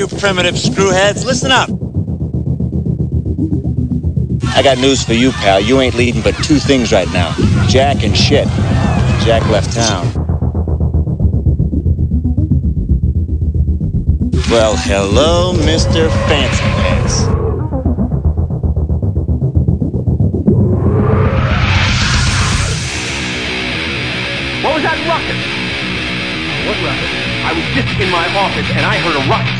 you primitive screwheads. Listen up. I got news for you, pal. You ain't leading but two things right now Jack and shit. Jack left town. Well, hello, Mr. Fancy Pants. What was that rocket? What rocket? I was just in my office and I heard a rocket.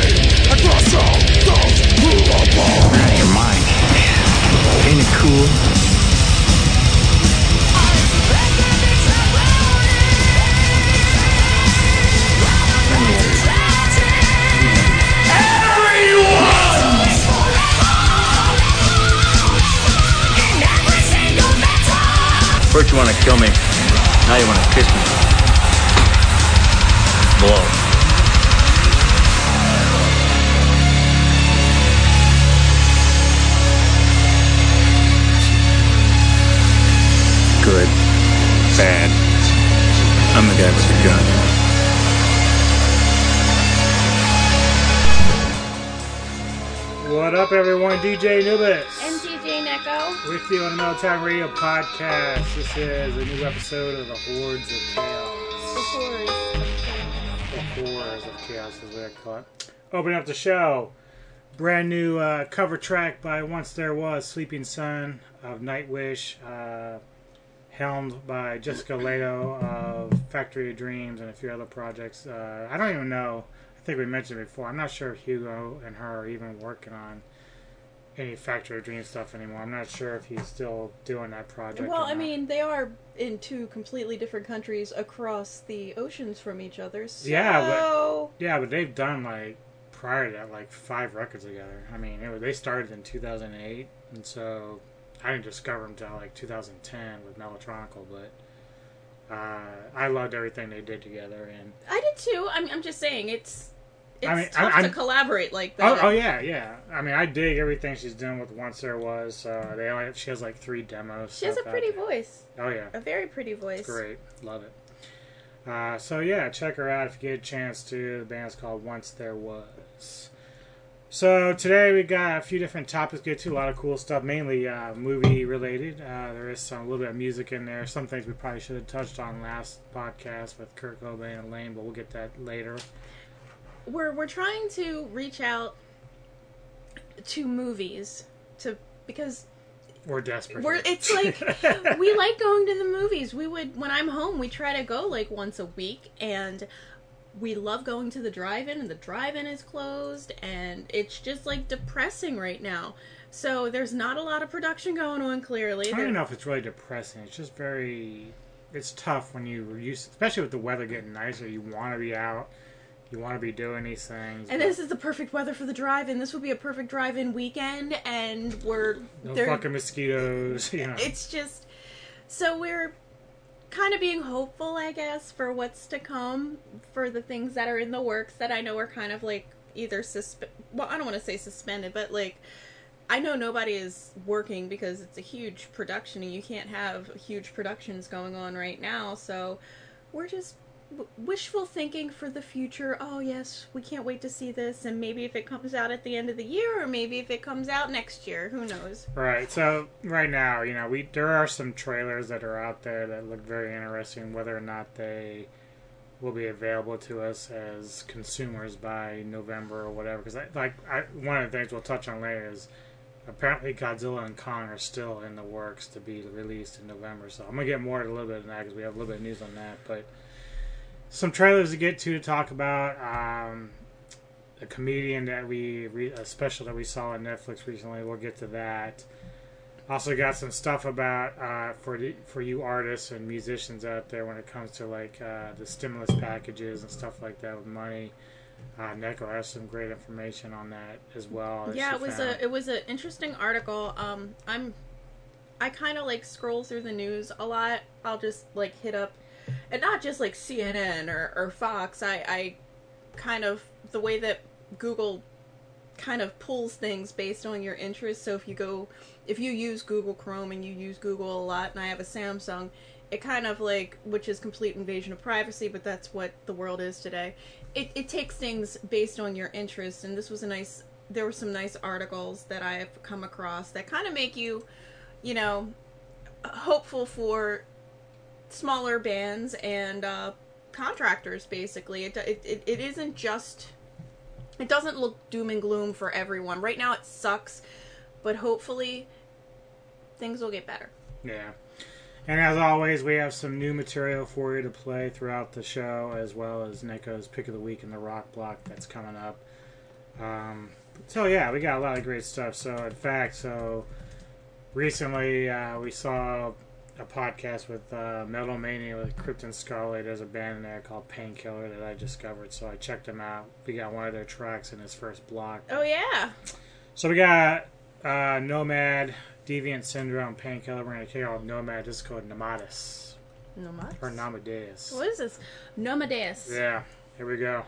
First you want to kill me. Now you want to kiss me. Blow. Good. Bad. I'm the guy with the gun. What up, everyone? DJ Anubis. And Neko. With you on the Meltdown Radio podcast. This is a new episode of the Hordes of Chaos. The horrors of chaos. The Horrors of Chaos is what I call it. Opening up the show. Brand new uh, cover track by Once There Was, Sleeping Sun of Nightwish. Uh, helmed by Jessica Lehto of Factory of Dreams and a few other projects. Uh, I don't even know. I think we mentioned it before. I'm not sure if Hugo and her are even working on any Factory of Dreams stuff anymore. I'm not sure if he's still doing that project. Well, I mean, they are in two completely different countries across the oceans from each other. So... Yeah, but- yeah, but they've done like prior to that like five records together. I mean, was, they started in 2008, and so I didn't discover them until like 2010 with Melotronical, but. Uh, I loved everything they did together, and I did too. I'm, I'm just saying, it's it's I mean, tough I- to collaborate like Oh, that. oh yeah, yeah. I mean, I dig everything she's doing with Once There Was. Uh, they only, she has like three demos. She has a pretty voice. Oh yeah, A very pretty voice. it's great. Love it. Uh, so yeah, check her out if you get a chance to. The band's called Once There Was. So today we got a few different topics to get to. A lot of cool stuff, mainly uh, movie related. Uh, there is some a little bit of music in there. Some things we probably should have touched on last podcast with Kurt Cobain and Layne, but we'll get that later. We're we're trying to reach out to movies to because We're desperate. We're, it's like we like going to the movies. We would when I'm home, we try to go like once a week, and we love going to the drive-in, and the drive-in is closed, and it's just like depressing right now. So there's not a lot of production going on. Clearly, I There- don't know if it's really depressing. It's just very. It's tough when you used, especially with the weather getting nicer. You want to be out. You want to be doing these things. And this is the perfect weather for the drive-in. This would be a perfect drive-in weekend, and we're no fucking mosquitoes. You know. it's just so we're kind of being hopeful i guess for what's to come for the things that are in the works that i know are kind of like either susp well i don't want to say suspended but like i know nobody is working because it's a huge production and you can't have huge productions going on right now so we're just wishful thinking for the future oh yes we can't wait to see this and maybe if it comes out at the end of the year or maybe if it comes out next year who knows Right. So right now, you know, we there are some trailers that are out there that look very interesting. Whether or not they will be available to us as consumers by November or whatever. Because like I, one of the things we'll touch on later is apparently Godzilla and Kong are still in the works to be released in November. So I'm gonna get more a little bit of that because we have a little bit of news on that. But some trailers to get to to talk about. Um, a comedian that we re- a special that we saw on Netflix recently. We'll get to that. Also got some stuff about uh, for the, for you artists and musicians out there when it comes to like uh, the stimulus packages and stuff like that with money. Uh, Neko has some great information on that as well. yeah it was found. a it was an interesting article um i'm i kind of like scroll through the news a lot i'll just like hit up and not just like cnn or, or fox. I i kind of the way that google kind of pulls things based on your interests so if you go if you use google chrome and you use google a lot and i have a samsung it kind of like which is complete invasion of privacy but that's what the world is today. It, it takes things based on your interests and this was a nice there were some nice articles that i've come across that kind of make you you know hopeful for smaller bands and uh, contractors basically it, it, it, isn't just it doesn't look doom and gloom for everyone right now it sucks but hopefully things will get better Yeah. And as always, we have some new material for you to play throughout the show, as well as Neko's pick of the week and the rock block that's coming up. Um, so yeah, we got a lot of great stuff. So in fact, so recently uh, we saw a podcast with uh, Metal Mania with Crypt and Skully. There's a band in there called Painkiller that I discovered, so I checked them out. We got one of their tracks in his first block. oh yeah So we got uh, Nomad, Deviant Syndrome, Painkiller. We're going to kick off Nomad. This is called Nomadus. Nomads? Or Nomadeus. what is this nomadeus Yeah, here we go.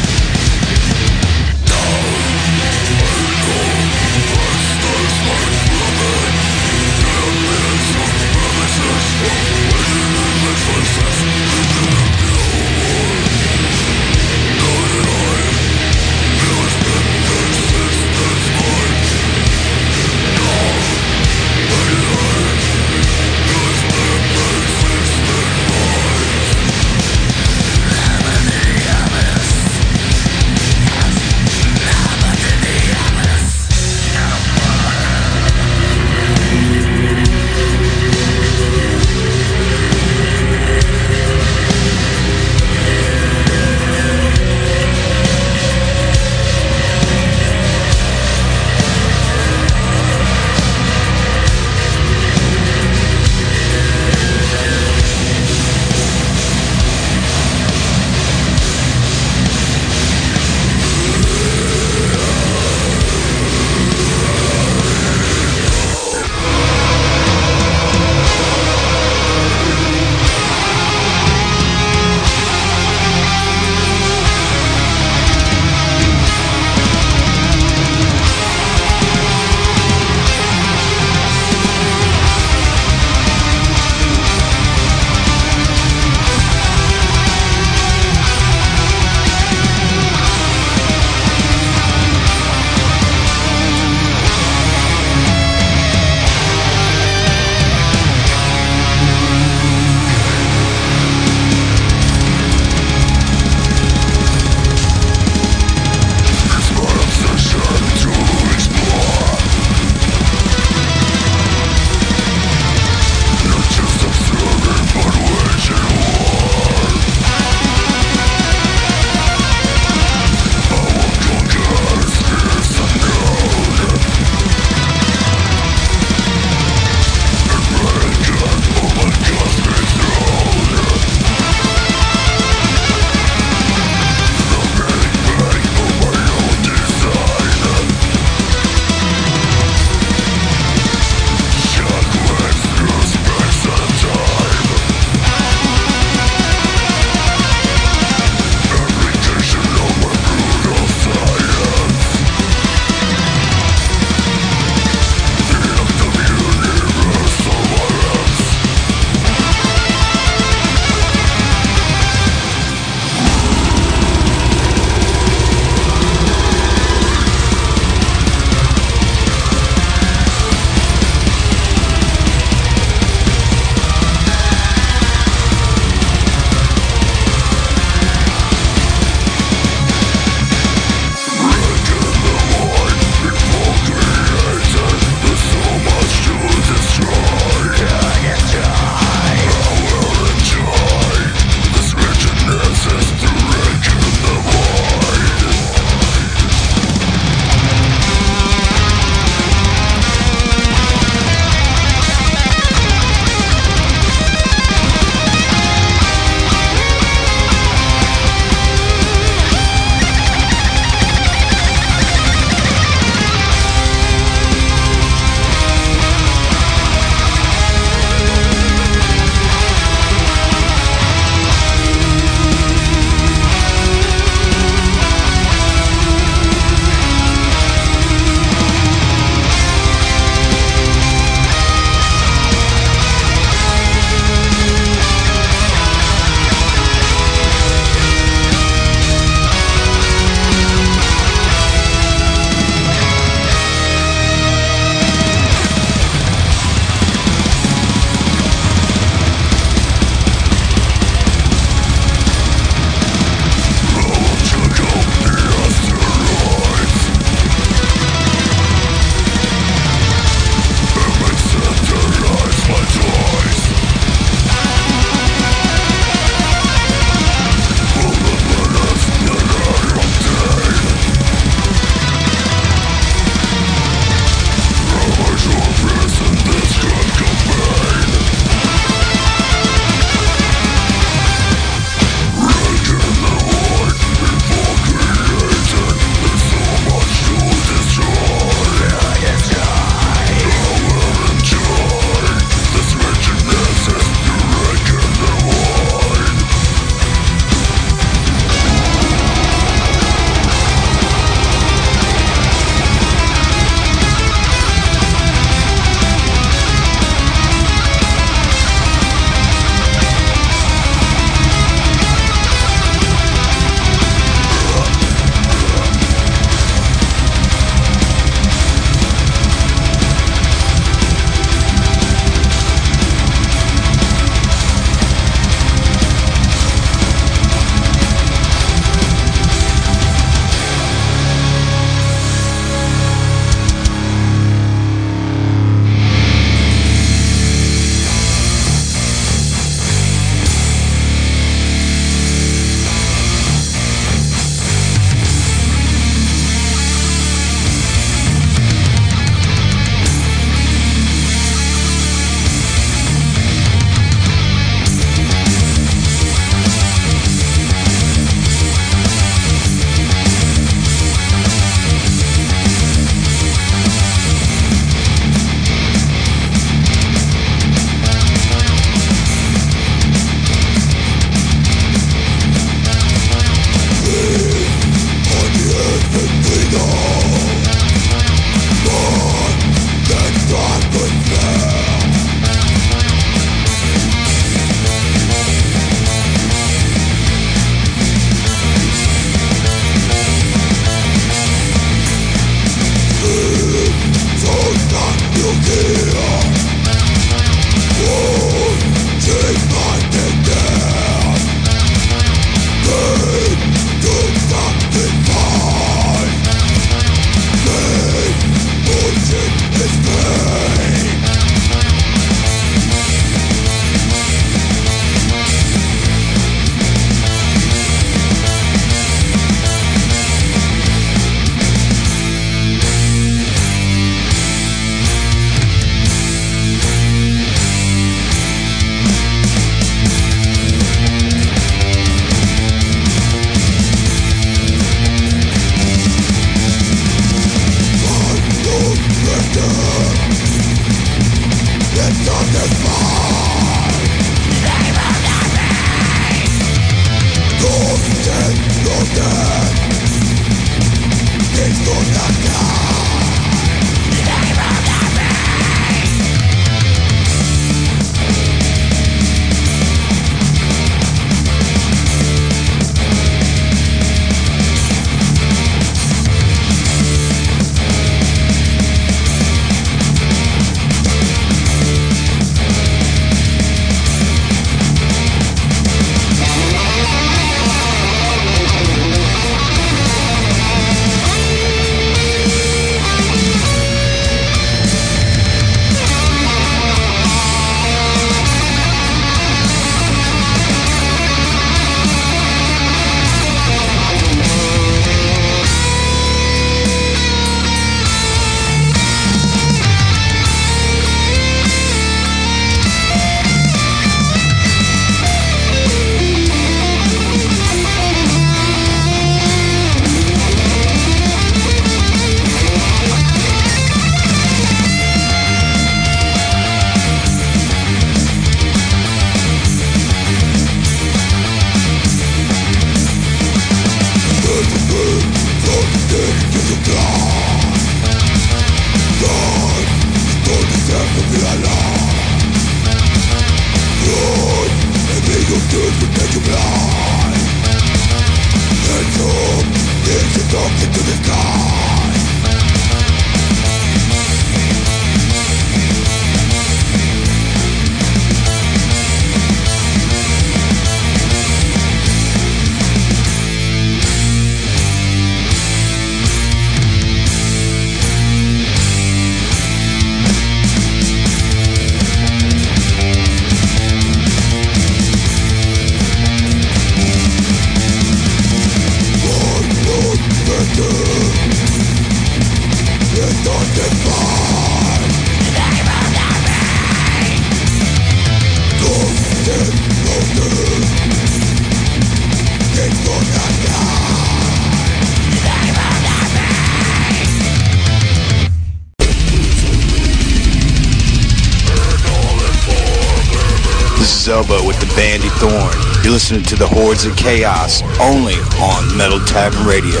Listening to the Hordes of Chaos only on Metal Tavern Radio.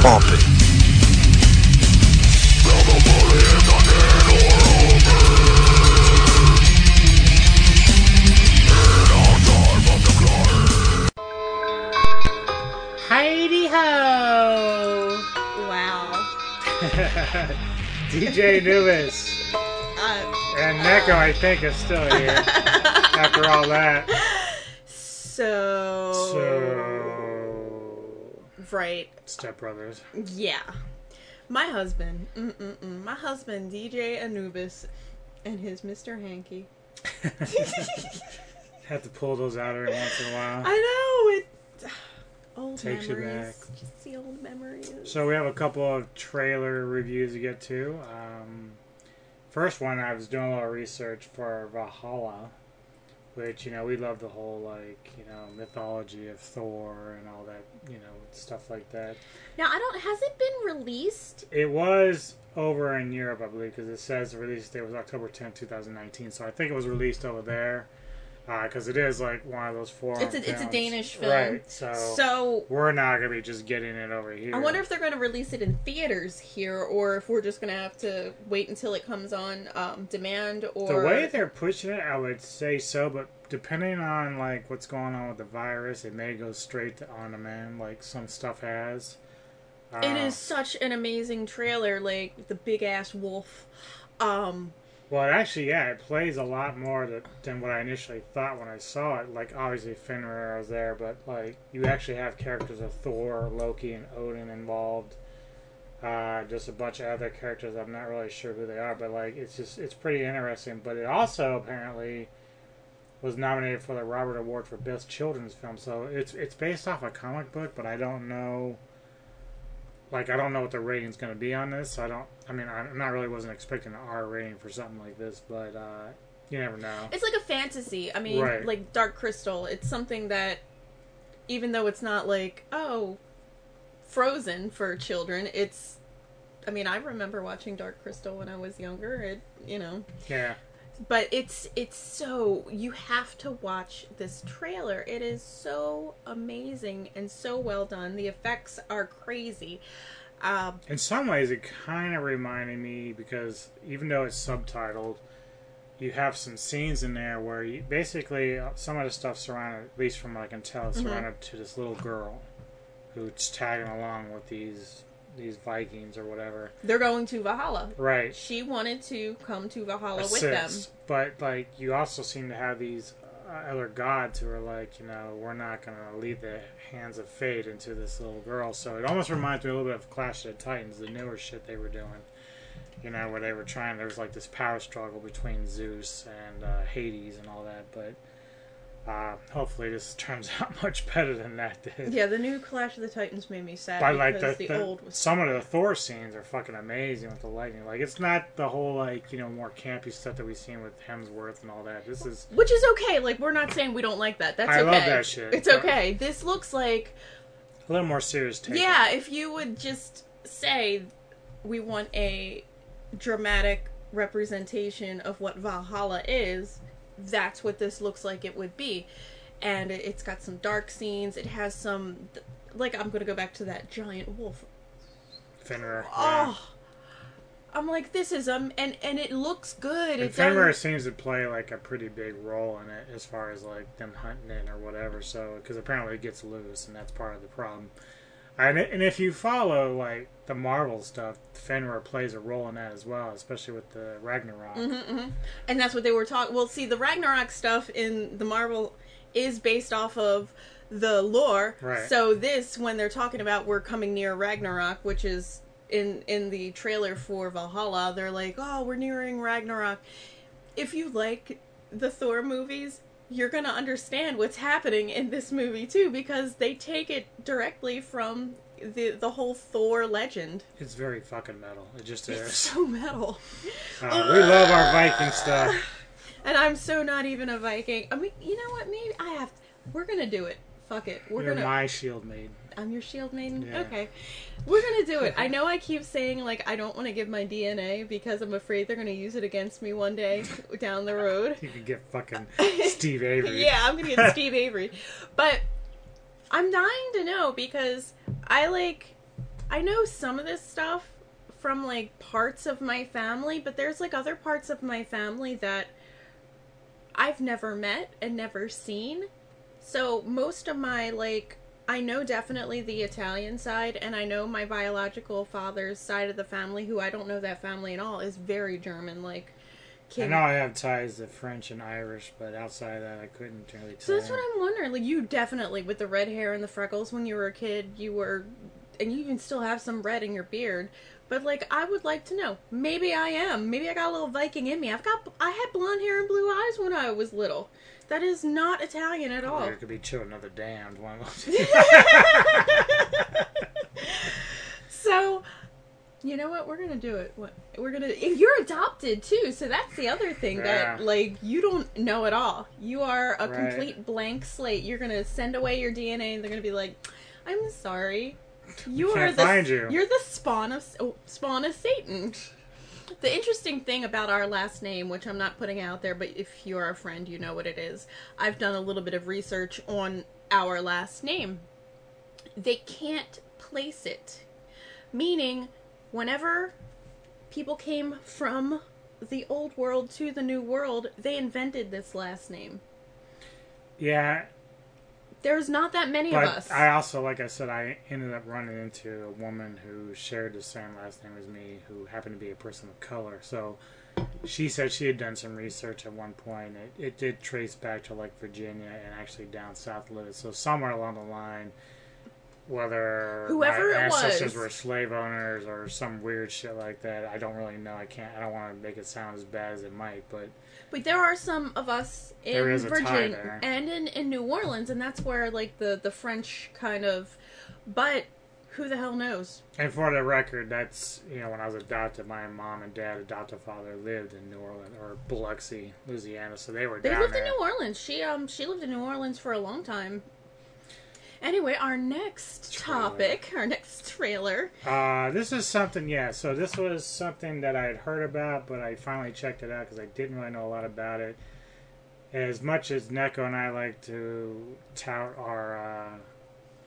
Pump it. Heidi ho! Wow. DJ Anubis Uh, and Neko, I think, is still here after all that. So, So, right. Step Brothers. Yeah. My husband, mm-mm-mm, my husband, DJ Anubis, and his Mr. Hanky. Have to pull those out every once in a while. I know it. Old Takes you memories. back. Just the old memories. So we have a couple of trailer reviews to get to. Um, first one, I was doing a little research for Valhalla, which you know we love the whole like you know mythology of Thor and all that you know stuff like that. Now I don't. Has it been released? It was over in Europe, I believe, because it says the release date was October tenth, 2019. So I think it was released over there because it is like one of those foreign. It's a- it's a. Danish film. right? So, So we're not gonna be just getting it over here. I wonder if they're going to release it in theaters here, or if we're just going to have to wait until it comes on um, demand. Or The way they're pushing it, I would say so, but depending on like what's going on with the virus, it may go straight to on demand, like some stuff has. Uh, it is such an amazing trailer, like the big ass wolf. Um, Well, actually, yeah, it plays a lot more th- than what I initially thought when I saw it. Like, obviously, Fenrir is there, but like, you actually have characters of Thor, Loki, and Odin involved. Uh, just a bunch of other characters. I'm not really sure who they are, but like, it's just it's pretty interesting. But it also apparently was nominated for the Robert Award for Best Children's Film. So it's it's based off a comic book, but I don't know. Like I don't know what the rating's going to be on this. So I don't. I mean, I'm not really wasn't expecting an R rating for something like this, but uh, you never know. it's like a fantasy. I mean, Right. like Dark Crystal. It's something that, even though it's not like oh, Frozen for children, it's. I mean, I remember watching Dark Crystal when I was younger. It, you know, Yeah, but it's it's so you have to watch this trailer. It is so amazing and so well done. The effects are crazy. Um, In some ways, it kind of reminded me because even though it's subtitled, you have some scenes in there where you, basically uh, some of the stuff surrounded, at least from what I can tell, Mm-hmm. to this little girl who's tagging along with these these Vikings or whatever. they're going to Valhalla. Right. She wanted to come to Valhalla with them. But like you also seem to have these uh, other gods who are like, you know, we're not going to lead the hands of fate into this little girl. So it almost reminds me a little bit of Clash of the Titans, the newer shit they were doing. You know, where they were trying. There was like this power struggle between Zeus and uh, Hades and all that. But uh, hopefully, this turns out much better than that did. Yeah, the new Clash of the Titans made me sad But like the, the, the- old was some of the Thor scenes are fucking amazing with the lightning. Like it's not the whole like you know more campy stuff that we've seen with Hemsworth and all that. This is Which is okay. Like we're not saying we don't like that. That's I okay. love that shit. It's okay. This looks like a little more serious take. yeah. If you would just say we want a dramatic representation of what Valhalla is, that's what this looks like it would be. And it- it's got some dark scenes. It has some like I'm going to go back to that giant wolf Fenrir. yeah. Oh, I'm like, this is um, and and it looks good. And Fenrir um, seems to play like a pretty big role in it as far as like them hunting it or whatever. So because apparently it gets loose and that's part of the problem. And and if you follow like the Marvel stuff, Fenrir plays a role in that as well, especially with the Ragnarok. Mm-hmm. and that's what they were talking. Well, see, the Ragnarok stuff in the Marvel is based off of the lore. Right. So this, when they're talking about we're coming near Ragnarok, which is in in the trailer for Valhalla, they're like, oh, we're nearing Ragnarok. If you like the Thor movies. You're gonna understand what's happening in this movie too, because they take it directly from the the whole Thor legend. It's very fucking metal. It just is. It's so metal. Uh, we love our Viking stuff. And I'm so not even a Viking. I mean, you know what? Maybe I have. We're gonna do it. Fuck it. We're You're gonna. my shield maid. I'm your shield maiden. Yeah. Okay, we're gonna do it. I know I keep saying like I don't want to give my DNA because I'm afraid they're gonna use it against me one day down the road. You can get fucking Steve Avery. Yeah, I'm gonna get Steve Avery. But I'm dying to know because I like I know some of this stuff from like parts of my family, but there's like other parts of my family that I've never met and never seen. So most of my like I know definitely the Italian side and I know my biological father's side of the family who I don't know that family at all is very German like I know I have ties to French and Irish, but outside of that, I couldn't really tell. So that's what I'm wondering. Like you definitely with the red hair and the freckles when you were a kid, you were, and you even still have some red in your beard. But like, I would like to know. Maybe I am. Maybe I got a little Viking in me. I've got. I had blonde hair and blue eyes when I was little. That is not Italian at all. It could be Chill Another Damned one. So, you know what? We're gonna do it. What we're gonna? If you're adopted too, so that's the other thing that like you don't know at all. You are a Right. complete blank slate. You're gonna send away your DNA, and they're gonna be like, "I'm sorry, you are the you." you're the spawn of oh, spawn of Satan." The interesting thing about our last name, which I'm not putting out there, but if you're a friend, you know what it is. I've done a little bit of research on our last name. They can't place it meaning whenever people came from the old world to the new world they invented this last name yeah, there's not that many of but us I also, like I said, I ended up running into a woman who shared the same last name as me, who happened to be a person of color. So she said she had done some research at one point. It, it did trace back to like Virginia and actually down south a little. So somewhere along the line, whether Whoever my ancestors was. were slave owners or some weird shit like that, I don't really know. I can't. I don't want to make it sound as bad as it might, but but there are some of us in There is a tie virginia and in, in new orleans and that's where like the the french kind of but who the hell knows And for the record, that's you know when I was adopted, my mom and dad, adoptive father, lived in New Orleans or Biloxi, Louisiana, so they were they lived there. in new orleans she um she lived in new orleans for a long time Anyway, our next topic, our next trailer. Uh, this is something, yeah. So this was something that I had heard about, but I finally checked it out because I didn't really know a lot about it. As much as Neko and I like to tout our uh,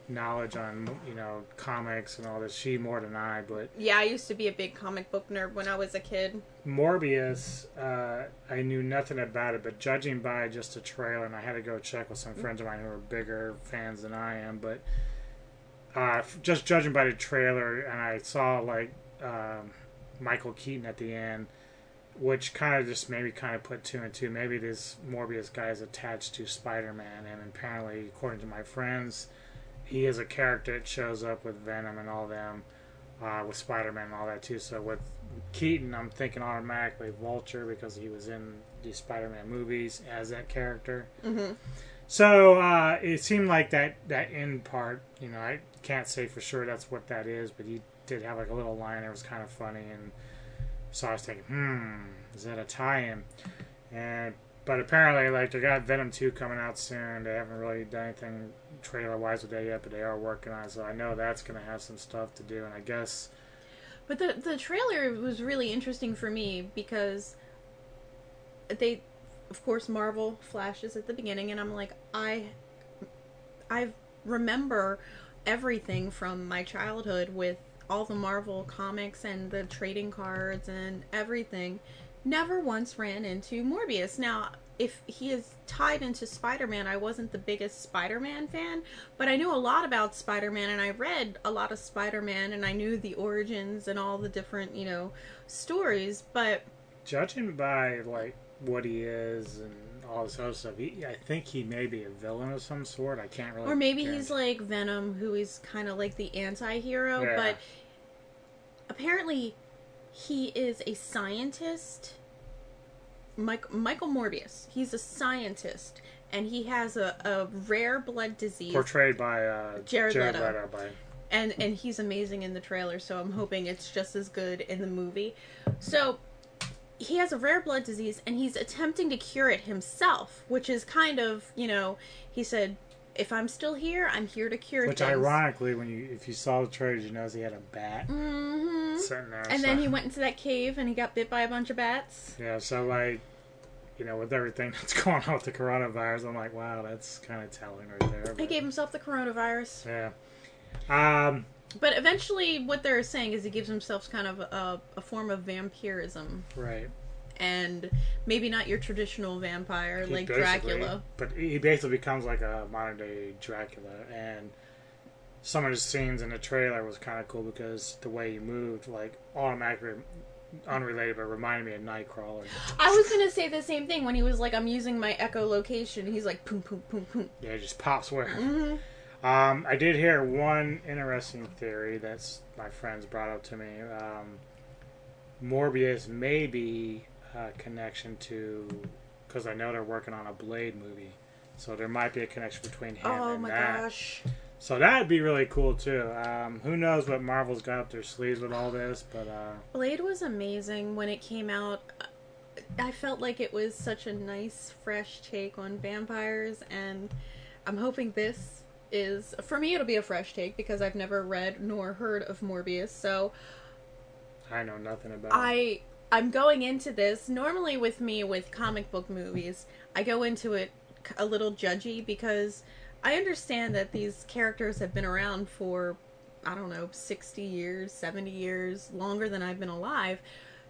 knowledge on, you know, comics and all this, she more than I, but Yeah, I used to be a big comic book nerd when I was a kid. Morbius, uh, I knew nothing about it, but judging by just a trailer, and I had to go check with some friends of mine who are bigger fans than I am, but uh, f- just judging by the trailer, and I saw like um, Michael Keaton at the end, which kind of just maybe kind of put two and two. Maybe this Morbius guy is attached to Spider Man, and apparently, according to my friends, he is a character that shows up with Venom and all them, uh, with Spider Man and all that too. So with Keaton, I'm thinking automatically Vulture because he was in the Spider-Man movies as that character. Mm-hmm. So uh, it seemed like that that end part. You know, I can't say for sure that's what that is, but he did have like a little line that was kind of funny, and so I was thinking, hmm, is that a tie-in? And but apparently, like they got Venom two coming out soon. They haven't really done anything trailer-wise with that yet, but they are working on it. So I know that's going to have some stuff to do, and I guess. But the the trailer was really interesting for me because they, of course, Marvel flashes at the beginning, and I'm like, I, I remember everything from my childhood with all the Marvel comics and the trading cards and everything. Never once ran into Morbius. Now, if he is tied into Spider-Man, I wasn't the biggest Spider-Man fan, but I knew a lot about Spider-Man and I read a lot of Spider-Man and I knew the origins and all the different, you know, stories, but judging by like what he is and all this other stuff, he, I think he may be a villain of some sort. I can't really. or maybe guarantee. he's like Venom who is kind of like the anti-hero, Yeah. but apparently he is a scientist. Mike, Michael Morbius. He's a scientist and he has a, a rare blood disease. portrayed by uh, Jared Leto. Leto. By and and he's amazing in the trailer so i'm hoping it's just as good in the movie so he has a rare blood disease and he's attempting to cure it himself which is kind of you know he said if i'm still here i'm here to cure which, things. ironically, when you if you saw the trailer, you notice he had a bat Mhm. sitting there. and so- then he went into that cave and he got bit by a bunch of bats Yeah, so like, you know, with everything that's going on with the coronavirus, I'm like, wow, that's kind of telling right there. he gave himself the coronavirus yeah. Um, but eventually what they're saying is he gives himself kind of a, a form of vampirism right. And maybe not your traditional vampire He like dracula But he basically becomes like a modern day Dracula, and some of the scenes in the trailer was kind of cool because the way he moved, like automatically unrelated, but reminded me of Nightcrawler. I was gonna say the same thing when he was like, "I'm using my echolocation." He's like, "Poom, poom, poom, poom." Yeah, it just pops where. hmm Um, I did hear one interesting theory that's my friends brought up to me. Um, Morbius may be a connection to, because I know they're working on a Blade movie, so there might be a connection between him Oh and my that. gosh! So that'd be really cool too. Um, who knows what Marvel's got up their sleeves with all this, but uh, Blade was amazing when it came out. I felt like it was such a nice, fresh take on vampires, and I'm hoping this is for me. It'll be a fresh take because I've never read nor heard of Morbius, so I know nothing about. it. I I'm going into this normally with me with comic book movies. I go into it a little judgy because I understand that these characters have been around for I don't know 60 years, 70 years, longer than I've been alive.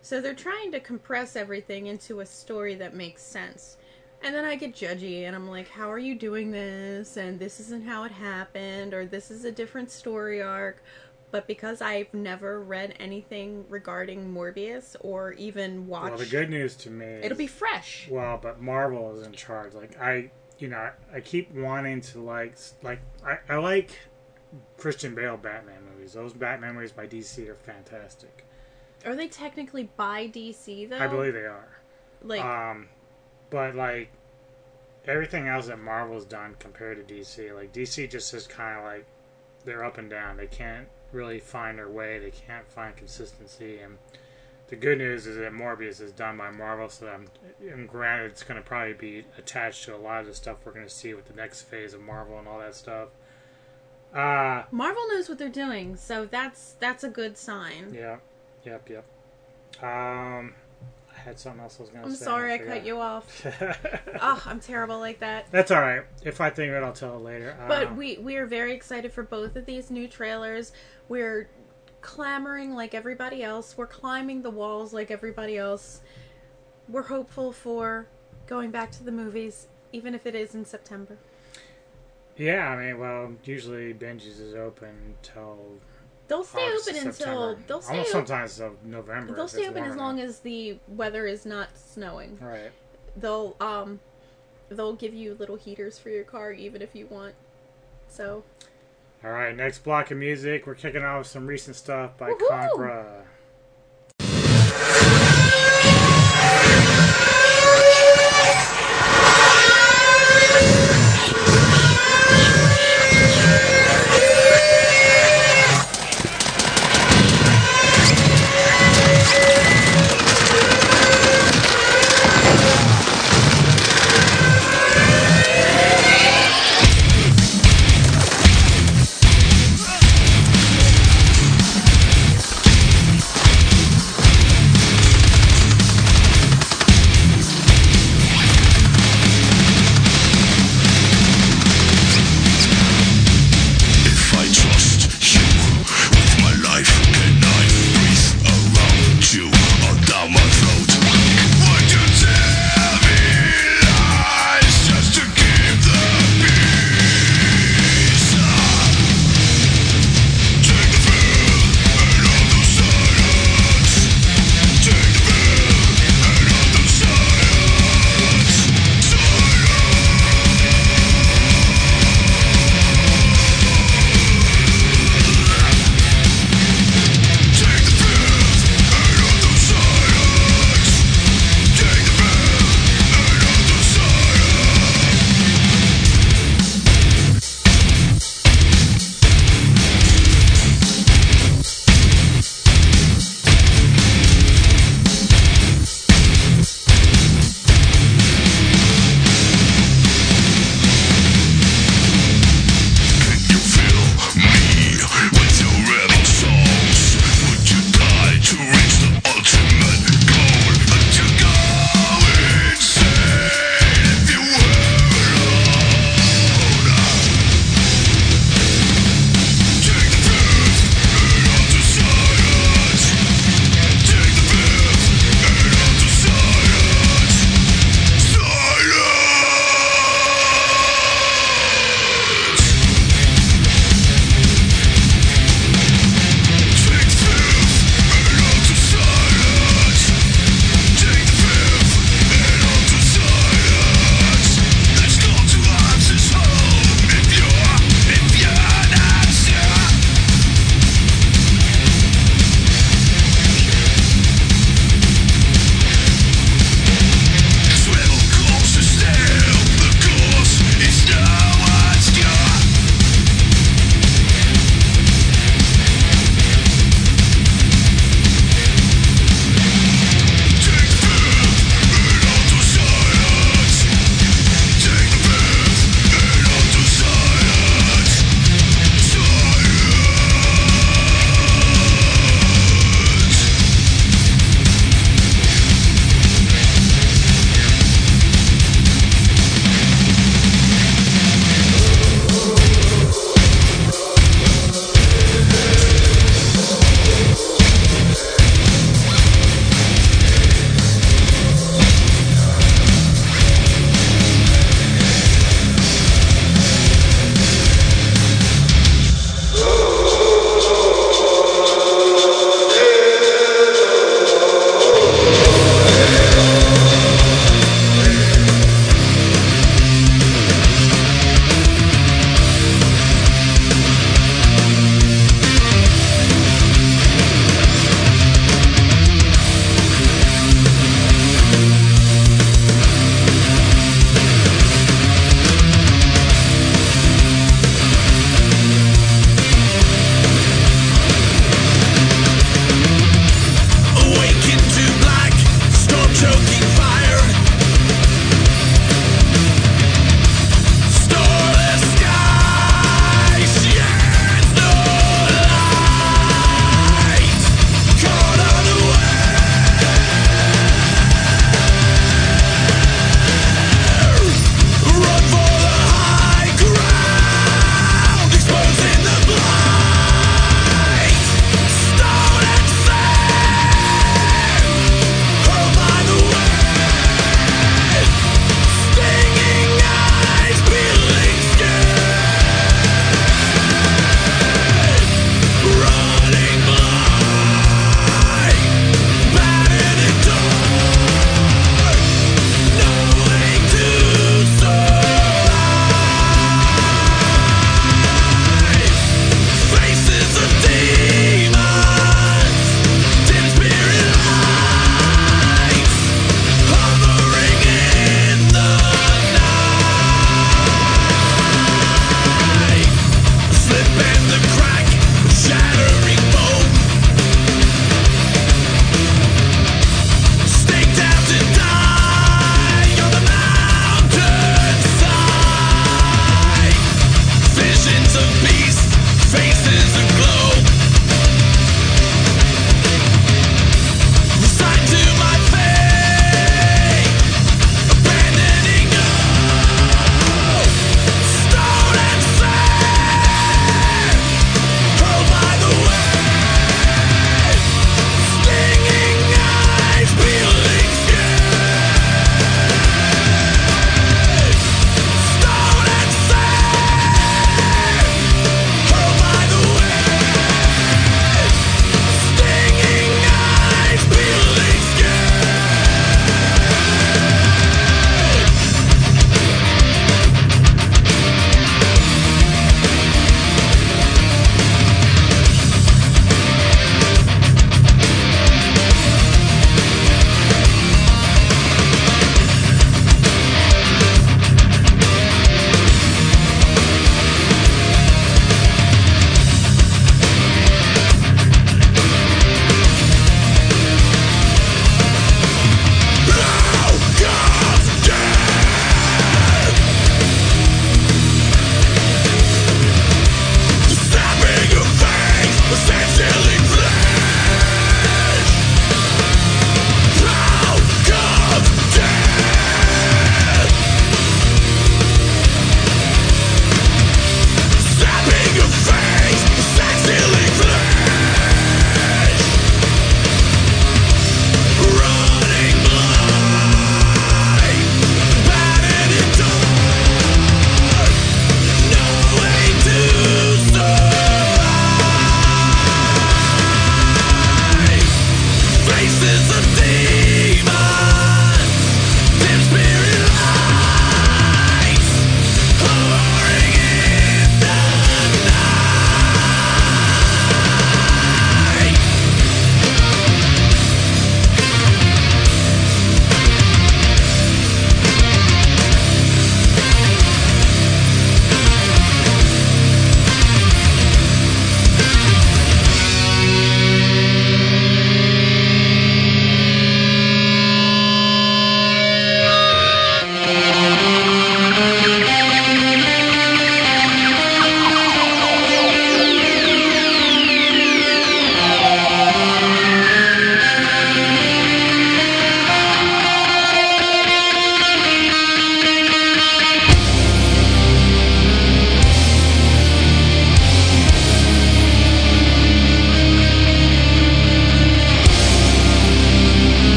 So they're trying to compress everything into a story that makes sense. And then I get judgy and I'm like, how are you doing this? And this isn't how it happened, or this is a different story arc. But because I've never read anything regarding Morbius or even watched, well, the good news to me, is, it'll be fresh. Well, but Marvel is in charge. Like I, you know, I keep wanting to like, like I, I like Christian Bale Batman movies. Those Batman movies by DC are fantastic. Are they technically by DC though? I believe they are. Like, Um, but like everything else that Marvel's done compared to DC, like DC just is kind of like they're up and down. They can't really find their way. They can't find consistency. And the good news is that Morbius is done by Marvel, so I'm, and granted, it's going to probably be attached to a lot of the stuff we're going to see with the next phase of Marvel and all that stuff. Uh, Marvel knows what they're doing, so that's that's a good sign. yeah. Yep, yep. Um, I had something else I was going to say. I'm sorry I forgot. cut you off. oh, I'm terrible like that. That's all right. If I think of it, I'll tell it later. But Um, we we are very excited for both of these new trailers. We're clamoring like everybody else. We're climbing the walls like everybody else. We're hopeful for going back to the movies, even if it is in September. Yeah, I mean, well, usually Benji's is open until They'll stay August open until they'll stay almost open. sometimes till November. They'll stay open as long as the weather is not snowing. Right. They'll um they'll give you little heaters for your car even if you want. So All right, next block of music. We're kicking off with some recent stuff by Woohoo! Konkhra.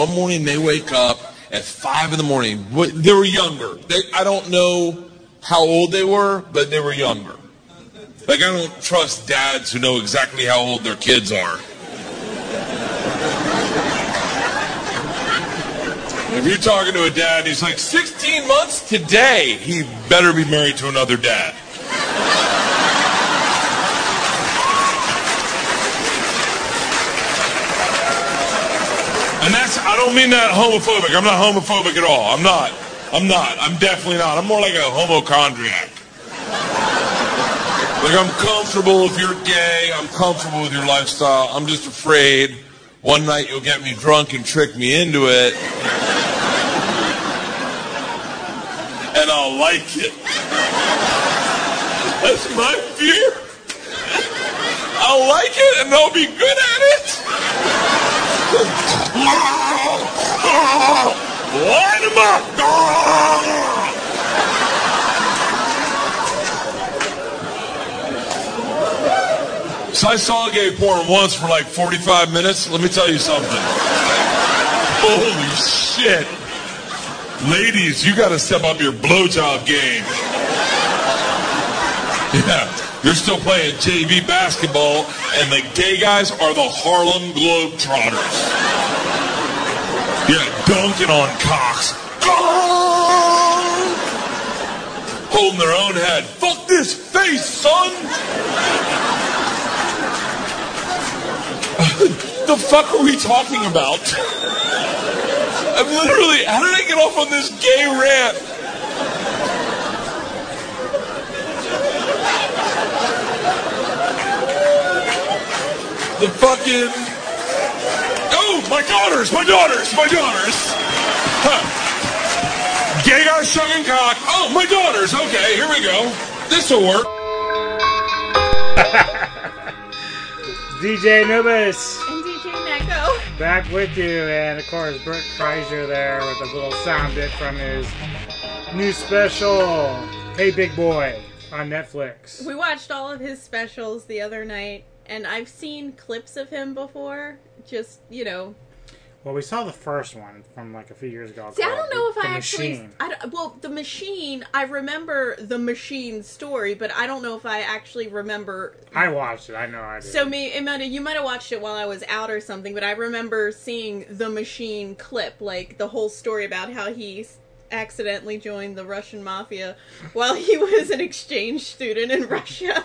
One morning they wake up at five in the morning. They were younger. They, I don't know how old they were, but they were younger. Like I don't trust dads who know exactly how old their kids are. If you're talking to a dad, he's like 16 months today. He better be married to another dad. And that's, I don't mean that homophobic. I'm not homophobic at all. I'm not. I'm not. I'm definitely not. I'm more like a homochondriac. Like, I'm comfortable if you're gay. I'm comfortable with your lifestyle. I'm just afraid one night you'll get me drunk and trick me into it. And I'll like it. That's my fear. I'll like it and I'll be good at it. Up! So I saw gay porn once for like 45 minutes. Let me tell you something. Holy shit. Ladies, you gotta step up your blowjob game. Yeah, you're still playing JV basketball, and the gay guys are the Harlem Globetrotters. Yeah, dunking on cocks. Holding their own head. Fuck this face, son! the fuck are we talking about? I'm literally, how did I get off on this gay rant? The fucking. My daughters, my daughters, my daughters. Huh. Gay guy sucking cock. Oh, my daughters. Okay, here we go. This'll work. DJ Nubis And DJ Neko. back with you, and of course Bert Kreischer there with a little sound bit from his new special, Hey Big Boy, on Netflix. We watched all of his specials the other night, and I've seen clips of him before. Just you know, Well, we saw the first one from like a few years ago. see, I don't know if The I actually. Machine. I don't, well, the machine. I remember the machine story, but I don't know if I actually remember. I watched it. I know I did. So me, it might have, you might have watched it while I was out or something, but I remember seeing the machine clip, like the whole story about how he accidentally joined the Russian mafia while he was an exchange student in Russia.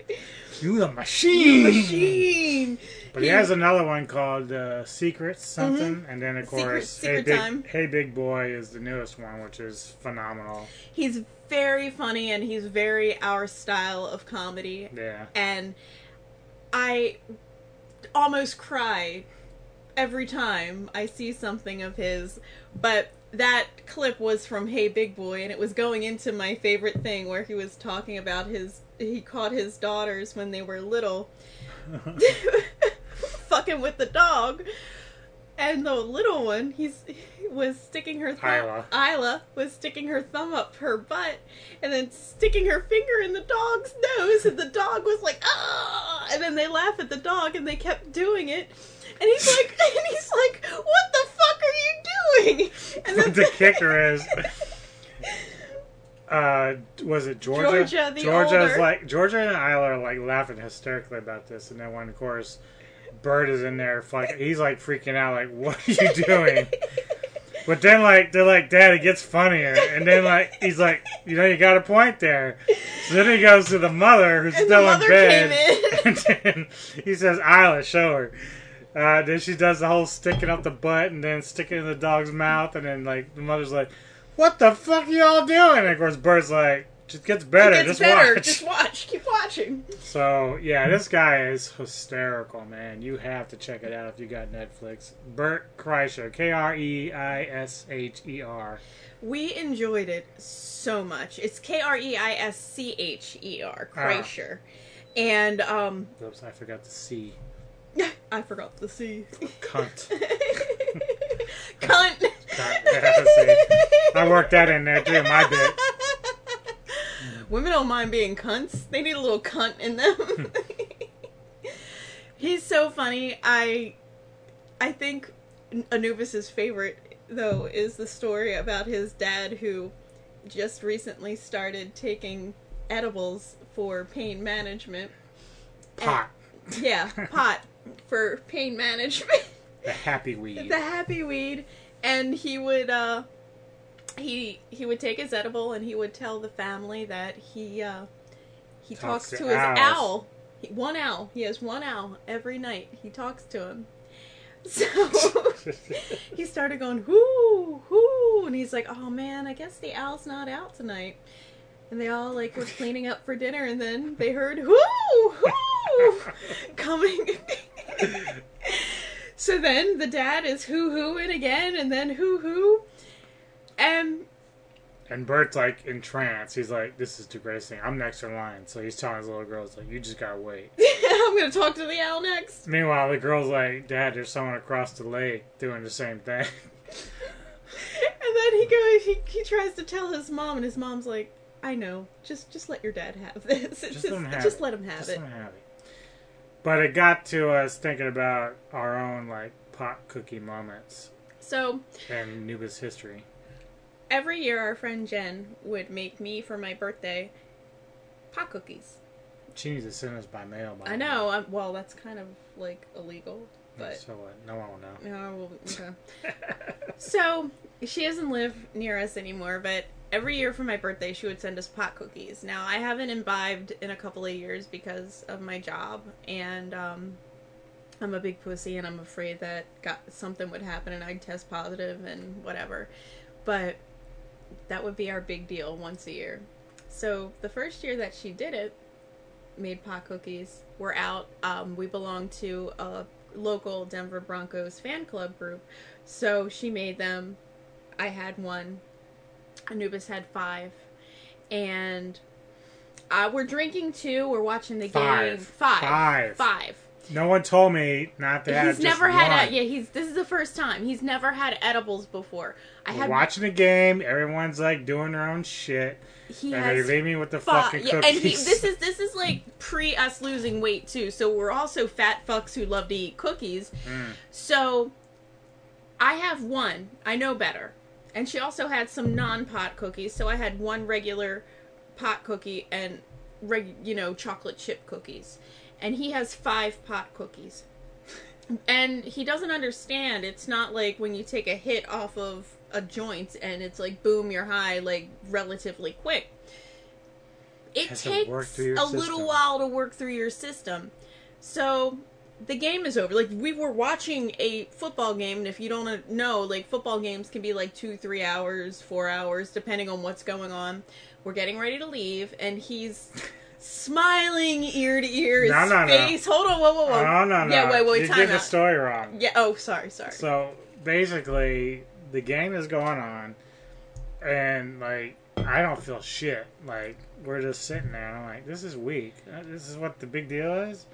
you the machine. machine. But he has another one called uh, Secrets something, and then of Mm-hmm. Secret- course, Secret Hey Big Hey Big Boy is the newest one, which is phenomenal. He's very funny and he's very our style of comedy. Yeah. And I almost cry every time I see something of his, but that clip was from Hey Big Boy and it was going into my favorite thing where he was talking about his he caught his daughters when they were little fucking with the dog. And the little one, he's he was sticking her thumb. Isla. Isla was sticking her thumb up her butt, and then sticking her finger in the dog's nose, and the dog was like, ah! And then they laugh at the dog, and they kept doing it. And he's like, and he's like, what the fuck are you doing? And then the kicker is, uh, was it Georgia? Georgia, the Georgia's older. like Georgia and Isla are like laughing hysterically about this, and then when of course Bert is in there, fuck, he's like freaking out, like, "What are you doing?" But then, like, they're like, Dad, it gets funnier. And then, like, he's like, you know, you got a point there. So then he goes to the mother who's And still in bed. came And then he says, Isla, show her. Uh, then she does the whole sticking up the butt and then sticking in the dog's mouth. And then, like, the mother's like, what the fuck are y'all doing? And of course, Bert's like, just gets better. it gets just better. watch. Just watch. Keep watching. So yeah, this guy is hysterical, man. You have to check it out if you got Netflix. Bert Kreischer, K R E I S H E R. We enjoyed it so much. It's K R E I S C H E R, Kreischer. And um Oops, I forgot the C. I forgot the C. Cunt. Cunt. Yeah, I worked that in there too. My bit. Women don't mind being cunts. They need a little cunt in them. He's so funny. I I think Anubis's favorite though is the story about his dad who just recently started taking edibles for pain management. Pot. Yeah, pot for pain management. The happy weed. the happy weed and he would uh he he would take his edible and he would tell the family that he uh he Talks talks, to to, his owl. He- one owl. He has one owl every night. He talks to him. So he started going whoo whoo and he's like oh man i guess the owl's not out tonight. And they all like were cleaning up for dinner and then they heard whoo whoo coming. So then the dad is hoo hooing again and then hoo hoo Um, and And Bert's like in trance. He's like, "This is crazy. I'm next in line." So he's telling his little girl, "He's like, you just gotta wait." i'm gonna talk to the owl next Meanwhile, the girl's like, "Dad, there's someone across the lake doing the same thing." and then he goes he, he tries to tell his mom and his mom's like i know just just let your dad have this Just just, let him have just it. let him have Just it let him have it. But it got to us thinking about our own like pot cookie moments so in Nubis history. Every year our friend jen would make me for my birthday pot cookies She needs to send us by mail. By i know well that's kind of like illegal but So what? No one will know. No, well, okay. so she doesn't live near us anymore, but every year for my birthday she would send us pot cookies. Now I haven't imbibed in a couple of years because of my job, and um, I'm a big pussy, and I'm afraid that got something would happen and I'd test positive and whatever. But that would be our big deal once a year. So the first year that she did it, made pot cookies. We're out. Um, we belong to a local Denver Broncos fan club group, so she made them. I had one. Anubis had five, and uh, we're drinking too. We're watching the game. Five. Five. Five. No one told me not to have He's never had. one. A, yeah, he's. This is the first time. He's never had edibles before. I We're had. watching a game. Everyone's like doing their own shit, He and has they leave me with the Fuck, fucking yeah, cookies. and he, this is this is like pre us losing weight too. So we're also fat fucks who love to eat cookies. Mm. So I have one. I know better. And she also had some non-pot cookies. So I had one regular pot cookie and reg, you know, chocolate chip cookies. And he has five pot cookies. And he doesn't understand. It's not like when you take a hit off of a joint and it's like boom, you're high like relatively quick. It Has to takes work through your a system. little while to work through your system. So the game is over. Like we were watching a football game, and if you don't know, like football games can be like two, three hours, four hours, depending on what's going on. We're getting ready to leave, and he's smiling ear to ear. His No, no, no. face. Hold on, whoa, whoa, whoa. Oh no no! Yeah, wait, wait, you time did the story wrong. Yeah. Oh, sorry, sorry. So basically, the game is going on, and like I don't feel shit. Like we're just sitting there, and I'm like, this is weak. Uh, This is what the big deal is.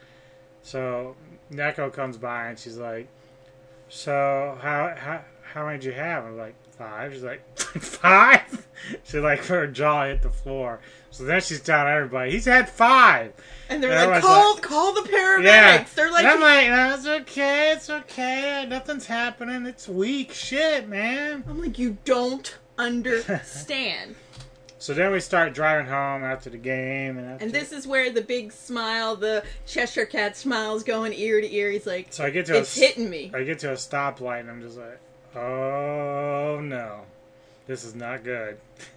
So Neko comes by, and she's like, "So how how how many did you have?" I'm like, five. She's like, five. She like her jaw hit the floor. So then she's telling everybody, he's had five. and they're and like, call, like- call the paramedics. Yeah. They're like, And I'm like, no, it's okay, it's okay, nothing's happening, it's weak shit, man. I'm like, you don't understand. So then we start driving home after the game, and, after, and this is where the big smile, the Cheshire Cat smile's going ear to ear. He's like, so I get to it's a, hitting me. I get to a stoplight, and I'm just like, oh no, this is not good.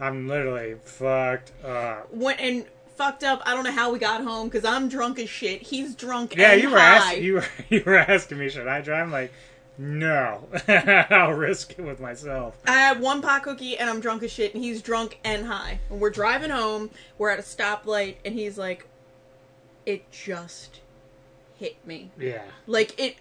I'm literally fucked up. Went and fucked up. I don't know how we got home because I'm drunk as shit. He's drunk. Yeah, and you were asking, you were you were asking me, should I drive? I'm like, no, I'll risk it with myself. I have one pot cookie and I'm drunk as shit, and he's drunk and high. And we're driving home. We're at a stoplight, and he's like, "It just hit me, Yeah, like it,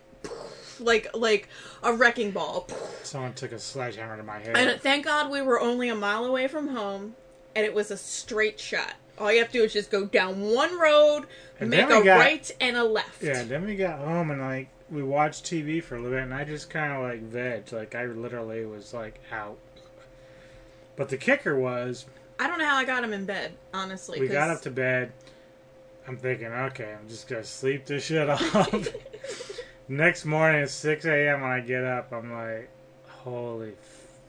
like like a wrecking ball." someone took a sledgehammer to my head. And thank God we were only a mile away from home, and it was a straight shot. All you have to do is just go down one road, And make a got- right and a left. Yeah, then we got home and like we watched TV for a little bit, and I just kind of like veg. Like I literally was like out. But the kicker was, I don't know how I got him in bed, honestly. we got up to bed. I'm thinking, okay, I'm just gonna sleep this shit off. Next morning at 6 a.m. when I get up, I'm like, holy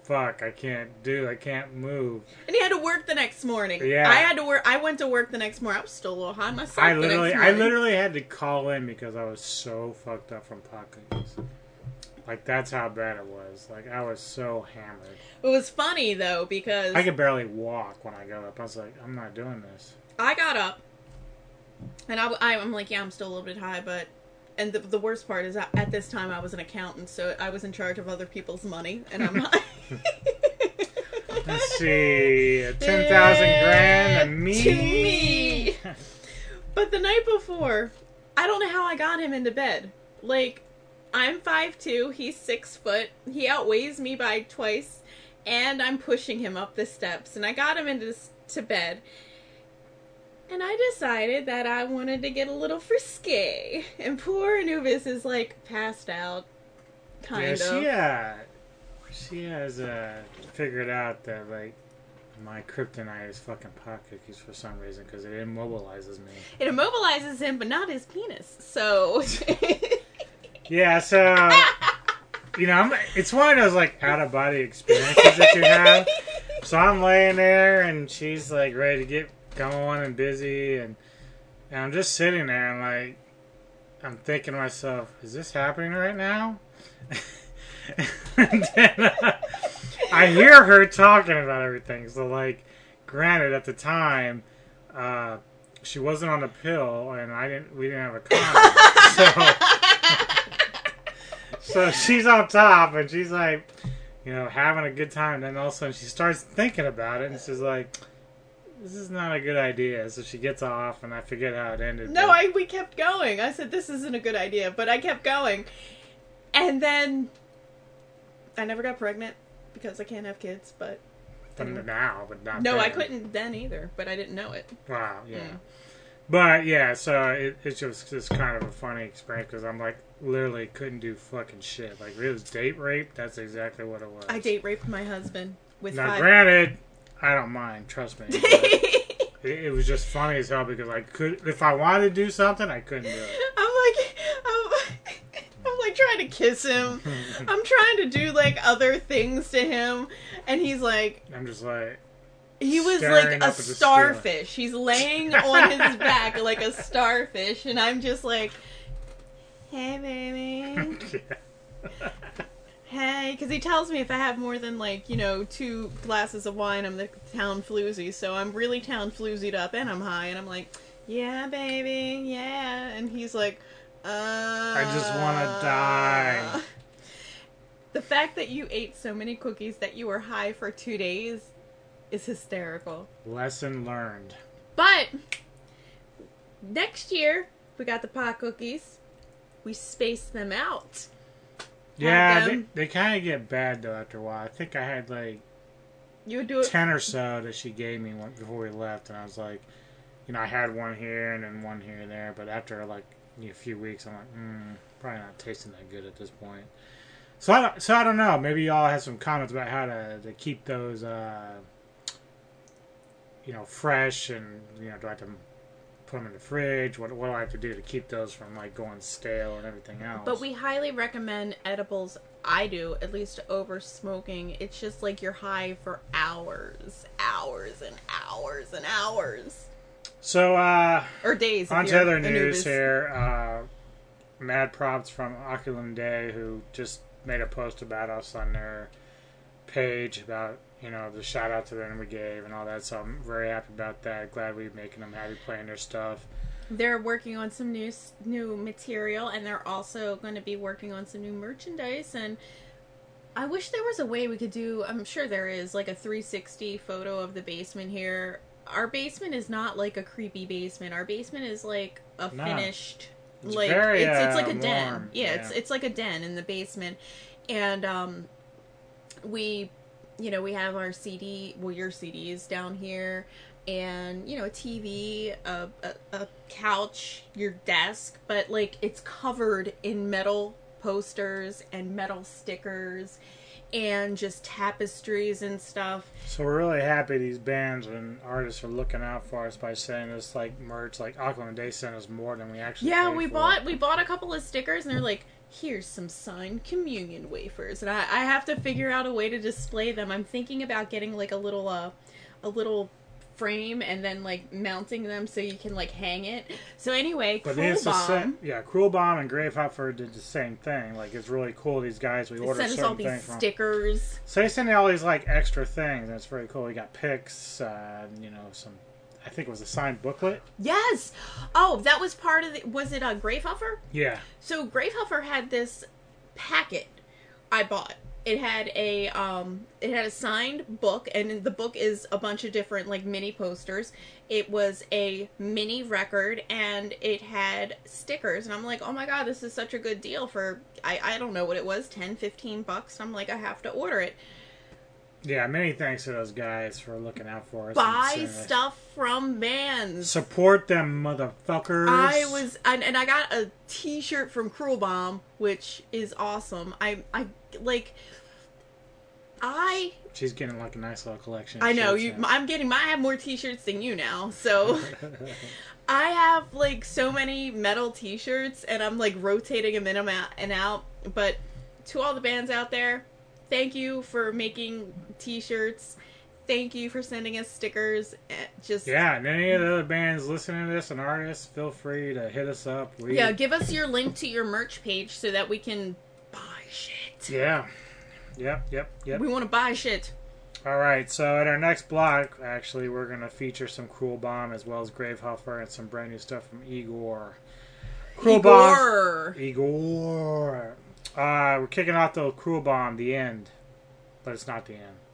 fuck, I can't do, I can't move. And he had to work the next morning. Yeah. I had to work. I went to work the next morning. I was still a little high myself. I the literally, I literally had to call in because I was so fucked up from pot. Like that's how bad it was. Like I was so hammered. It was funny though because I could barely walk when I got up. I was like, I'm not doing this. I got up, and I, I, am like, yeah, I'm still a little bit high, but. And the, the worst part is at this time I was an accountant, so I was in charge of other people's money, and I'm not. Let's see, ten thousand grand to me. To me. But the night before, I don't know how I got him into bed. Like, I'm 5'2", he's 6 foot, he outweighs me by twice, and I'm pushing him up the steps, and I got him into to bed. And I decided that I wanted to get a little frisky. And poor Anubis is like passed out. Kind yeah, of. she uh, she has uh figured out that like my kryptonite is fucking pot cookies for some reason because it immobilizes me. It immobilizes him, but not his penis. So. Yeah, so you know, I'm, it's one of those like out of body experiences that you have. So I'm laying there, and she's like ready to get going and busy, and and I'm just sitting there, and like I'm thinking to myself, is this happening right now? and then, uh, I hear her talking about everything. So like, granted, at the time. Uh, she wasn't on a pill, and I didn't. We didn't have a condom, so so she's on top and she's like, you know, having a good time. And Then all of a sudden she starts thinking about it and she's like, this is not a good idea. So she gets off and I forget how it ended. No, I we kept going. I said this isn't a good idea, but I kept going. And then I never got pregnant because I can't have kids, but But now, but not no, I couldn't then either, but I didn't know it. Wow, yeah. Mm. But yeah, so it, it's just just kind of a funny experience because I'm like literally couldn't do fucking shit. Like it was date rape. That's exactly what it was. I date raped my husband with Now, five. granted, I don't mind. Trust me. it, it was just funny as hell because I could, if I wanted to do something, I couldn't do it. I'm like, I'm, I'm like trying to kiss him. I'm trying to do like other things to him, and he's like, I'm just like, he was like a up at the ceiling. starfish. He's laying on his back like a starfish, and I'm just like, hey, baby. Hey, because he tells me if I have more than like you know two glasses of wine, I'm the town floozy. So I'm really town floozied up, and I'm high, and I'm like, yeah, baby, yeah. And he's like, uh, I just wanna die. The fact that you ate so many cookies that you were high for two days is hysterical. lesson learned. But next year we got the pot cookies. We spaced them out. Yeah, they, they kind of get bad though after a while. I think I had like You do it. ten or so that she gave me one, before we left, and I was like, you know, I had one here and then one here and there, but after like a few weeks, I'm like, mm, probably not tasting that good at this point. So I don't, so I don't know. Maybe y'all have some comments about how to, to keep those, uh, you know, fresh, and you know, do I have to put them in the fridge? What what do I have to do to keep those from like going stale and everything else? But we highly recommend edibles. I do, at least over smoking. It's just like you're high for hours, hours and hours and hours. so uh, Or days. On to other Anubis. news here. Uh, mad props from Oculum Day, who just made a post about us on their page about you know the shout out to them we gave and all that. So I'm very happy about that. Glad we're making them happy playing their stuff. They're working on some new new material, and they're also going to be working on some new merchandise. And I wish there was a way we could do. I'm sure there is like a 360 photo of the basement here. Our basement is not like a creepy basement. Our basement is like a No. finished, It's like very, it's it's uh, like a den. warm, Yeah, it's it's like a den in the basement, and um, we you know, we have our CD, well, your CDs down here, and you know, a TV, a, a, a couch, your desk, but like it's covered in metal posters and metal stickers and just tapestries and stuff. So we're really happy these bands and artists are looking out for us by sending us like merch. Like Aquaman Day sent us more than we actually. Yeah, we bought we bought a couple of stickers and they're like, here's some signed communion wafers, and I, I have to figure out a way to display them. I'm thinking about getting like a little uh a little frame and then like mounting them so you can like hang it. So anyway, But Cruel it's the Bomb same. Yeah, Cruel Bomb and Gravehuffer did the same thing. Like it's really cool. These guys we they order sent us certain all these things from. stickers. So they send you all these like extra things, and it's very cool. We got pics, uh, you know, some. I think it was a signed booklet. Yes. Oh, that was part of the. Was it a Gravehuffer? Yeah, So Gravehuffer had this packet I bought. It had a um it had a signed book and the book is a bunch of different like mini posters. It was a mini record and it had stickers and I'm like, "Oh my god, this is such a good deal for I I don't know what it was, 10 15 bucks." I'm like, "I have to order it." Yeah. Many thanks to those guys for looking out for us. Buy stuff from bands. Support them, motherfuckers. I was and, and I got a T-shirt from Cruel Bomb, which is awesome. I I like. I She's getting like a nice little collection. I know you. now. I'm getting. I have more T-shirts than you now, so I have like so many metal T-shirts, and I'm like rotating them in and out. But to all the bands out there, thank you for making T-shirts. Thank you for sending us stickers. Eh, Just Yeah, and any of the other bands listening to this and artists, feel free to hit us up. We, yeah. Give us your link to your merch page so that we can buy shit. yeah, yep, yep, yep. We want to buy shit. All right, so at our next block, actually, we're going to feature some Cruel Bomb as well as Gravehuffer and some brand new stuff from Igor. Cruel Bomb. Igor. Uh, we're kicking off the Cruel Bomb, the end. But it's not the end.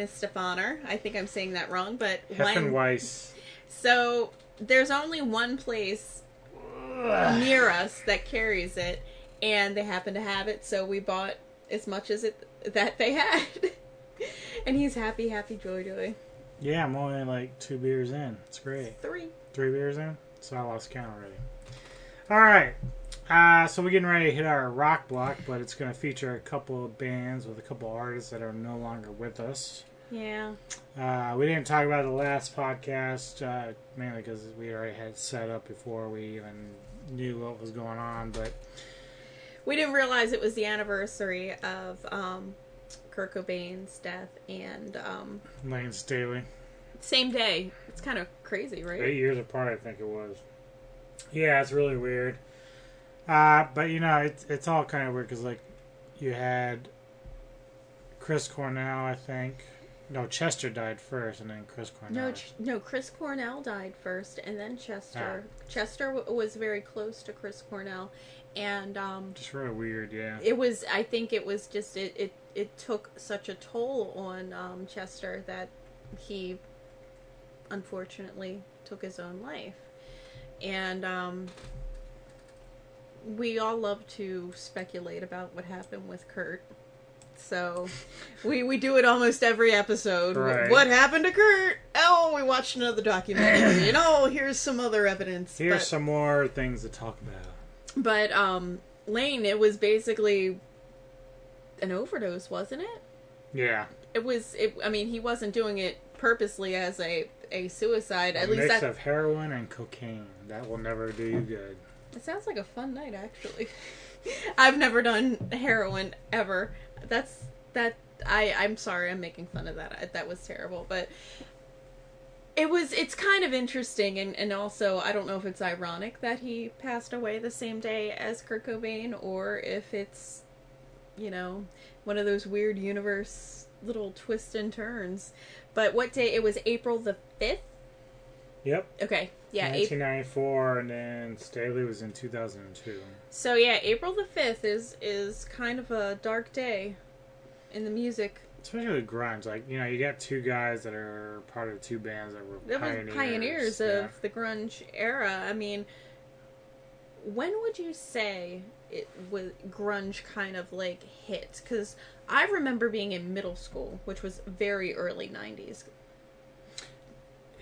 Called Stefaner. I think I'm saying that wrong, but Heffen Weiss. So there's only one place near us that carries it, and they happen to have it. So we bought as much as it that they had, and he's happy, happy, joy, joy. Yeah, I'm only like two beers in. It's great. Three. Three beers in? So I lost count already. All right. Uh, so we're getting ready to hit our rock block, but it's going to feature a couple of bands with a couple of artists that are no longer with us. Yeah. Uh, we didn't talk about the last podcast, uh, mainly because we already had set up before we even knew what was going on. But We didn't realize it was the anniversary of um, Kurt Cobain's death, and um, Layne Staley, same day. It's kind of crazy, right? eight years apart, I think it was. Yeah, it's really weird. Uh, but you know, it's it's all kind of weird because like you had Chris Cornell, I think. No, Chester died first, and then Chris Cornell. No, Ch- no. Chris Cornell died first, and then Chester. Chester w- was very close to Chris Cornell, and um, Just really weird, yeah. it was. I think it was just it. It, it took such a toll on um, Chester that he, unfortunately, took his own life, and um, we all love to speculate about what happened with Kurt. So we we do it almost every episode. Right. What happened to Kurt? Oh, we watched another documentary. and oh, here's some other evidence. Here's but, some more things to talk about. but um, Layne, it was basically an overdose, wasn't it? Yeah, It was. It. I mean, he wasn't doing it purposely as a a suicide. a At least mix that of heroin and cocaine. That will never do you good. It sounds like a fun night, actually. I've never done heroin ever. That's that. I I'm sorry. I'm making fun of that. I, that was terrible, but it was. It's kind of interesting, and and also I don't know if it's ironic that he passed away the same day as Kurt Cobain, or if it's you know one of those weird universe little twists and turns. But what day? It was April the fifth. Yep. Okay. Yeah. April. 1994, and then Staley was in 2002. So yeah, April the fifth is is kind of a dark day in the music. Especially with grunge, like you know, you got two guys that are part of two bands that were That pioneers. pioneers yeah. of the grunge era. I mean, when would you say it was grunge kind of like hit? Because I remember being in middle school, which was very early '90s.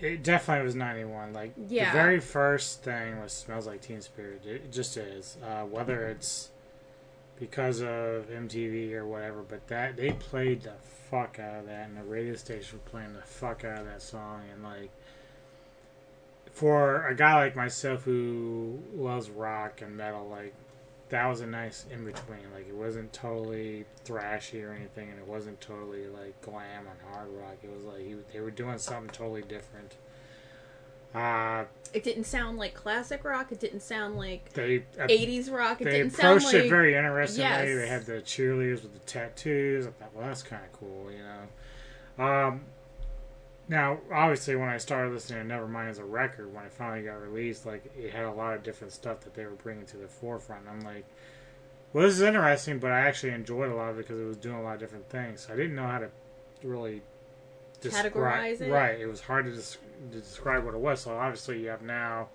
It definitely was 91. Like Yeah. the very first thing was "Smells Like Teen Spirit." It just is. Uh, whether it's because of MTV or whatever, but that they played the fuck out of that, and the radio station was playing the fuck out of that song, and like for a guy like myself who loves rock and metal, like that was a nice in between. Like it wasn't totally thrashy or anything, and it wasn't totally like glam and hard rock. It was like he, they were doing something totally different. Uh, It didn't sound like classic rock. It didn't sound like they uh, '80s rock. It they didn't sound approached like it very interestingly. Yes. They had the cheerleaders with the tattoos. I thought, well, that's kind of cool, you know. Um, now, obviously, when I started listening to Nevermind as a record, when it finally got released, like it had a lot of different stuff that they were bringing to the forefront. I'm like, well, this is interesting, but I actually enjoyed a lot of it because it was doing a lot of different things. I didn't know how to really describe. Categorize it? Right, it was hard to, des- to describe what it was. So obviously, you have now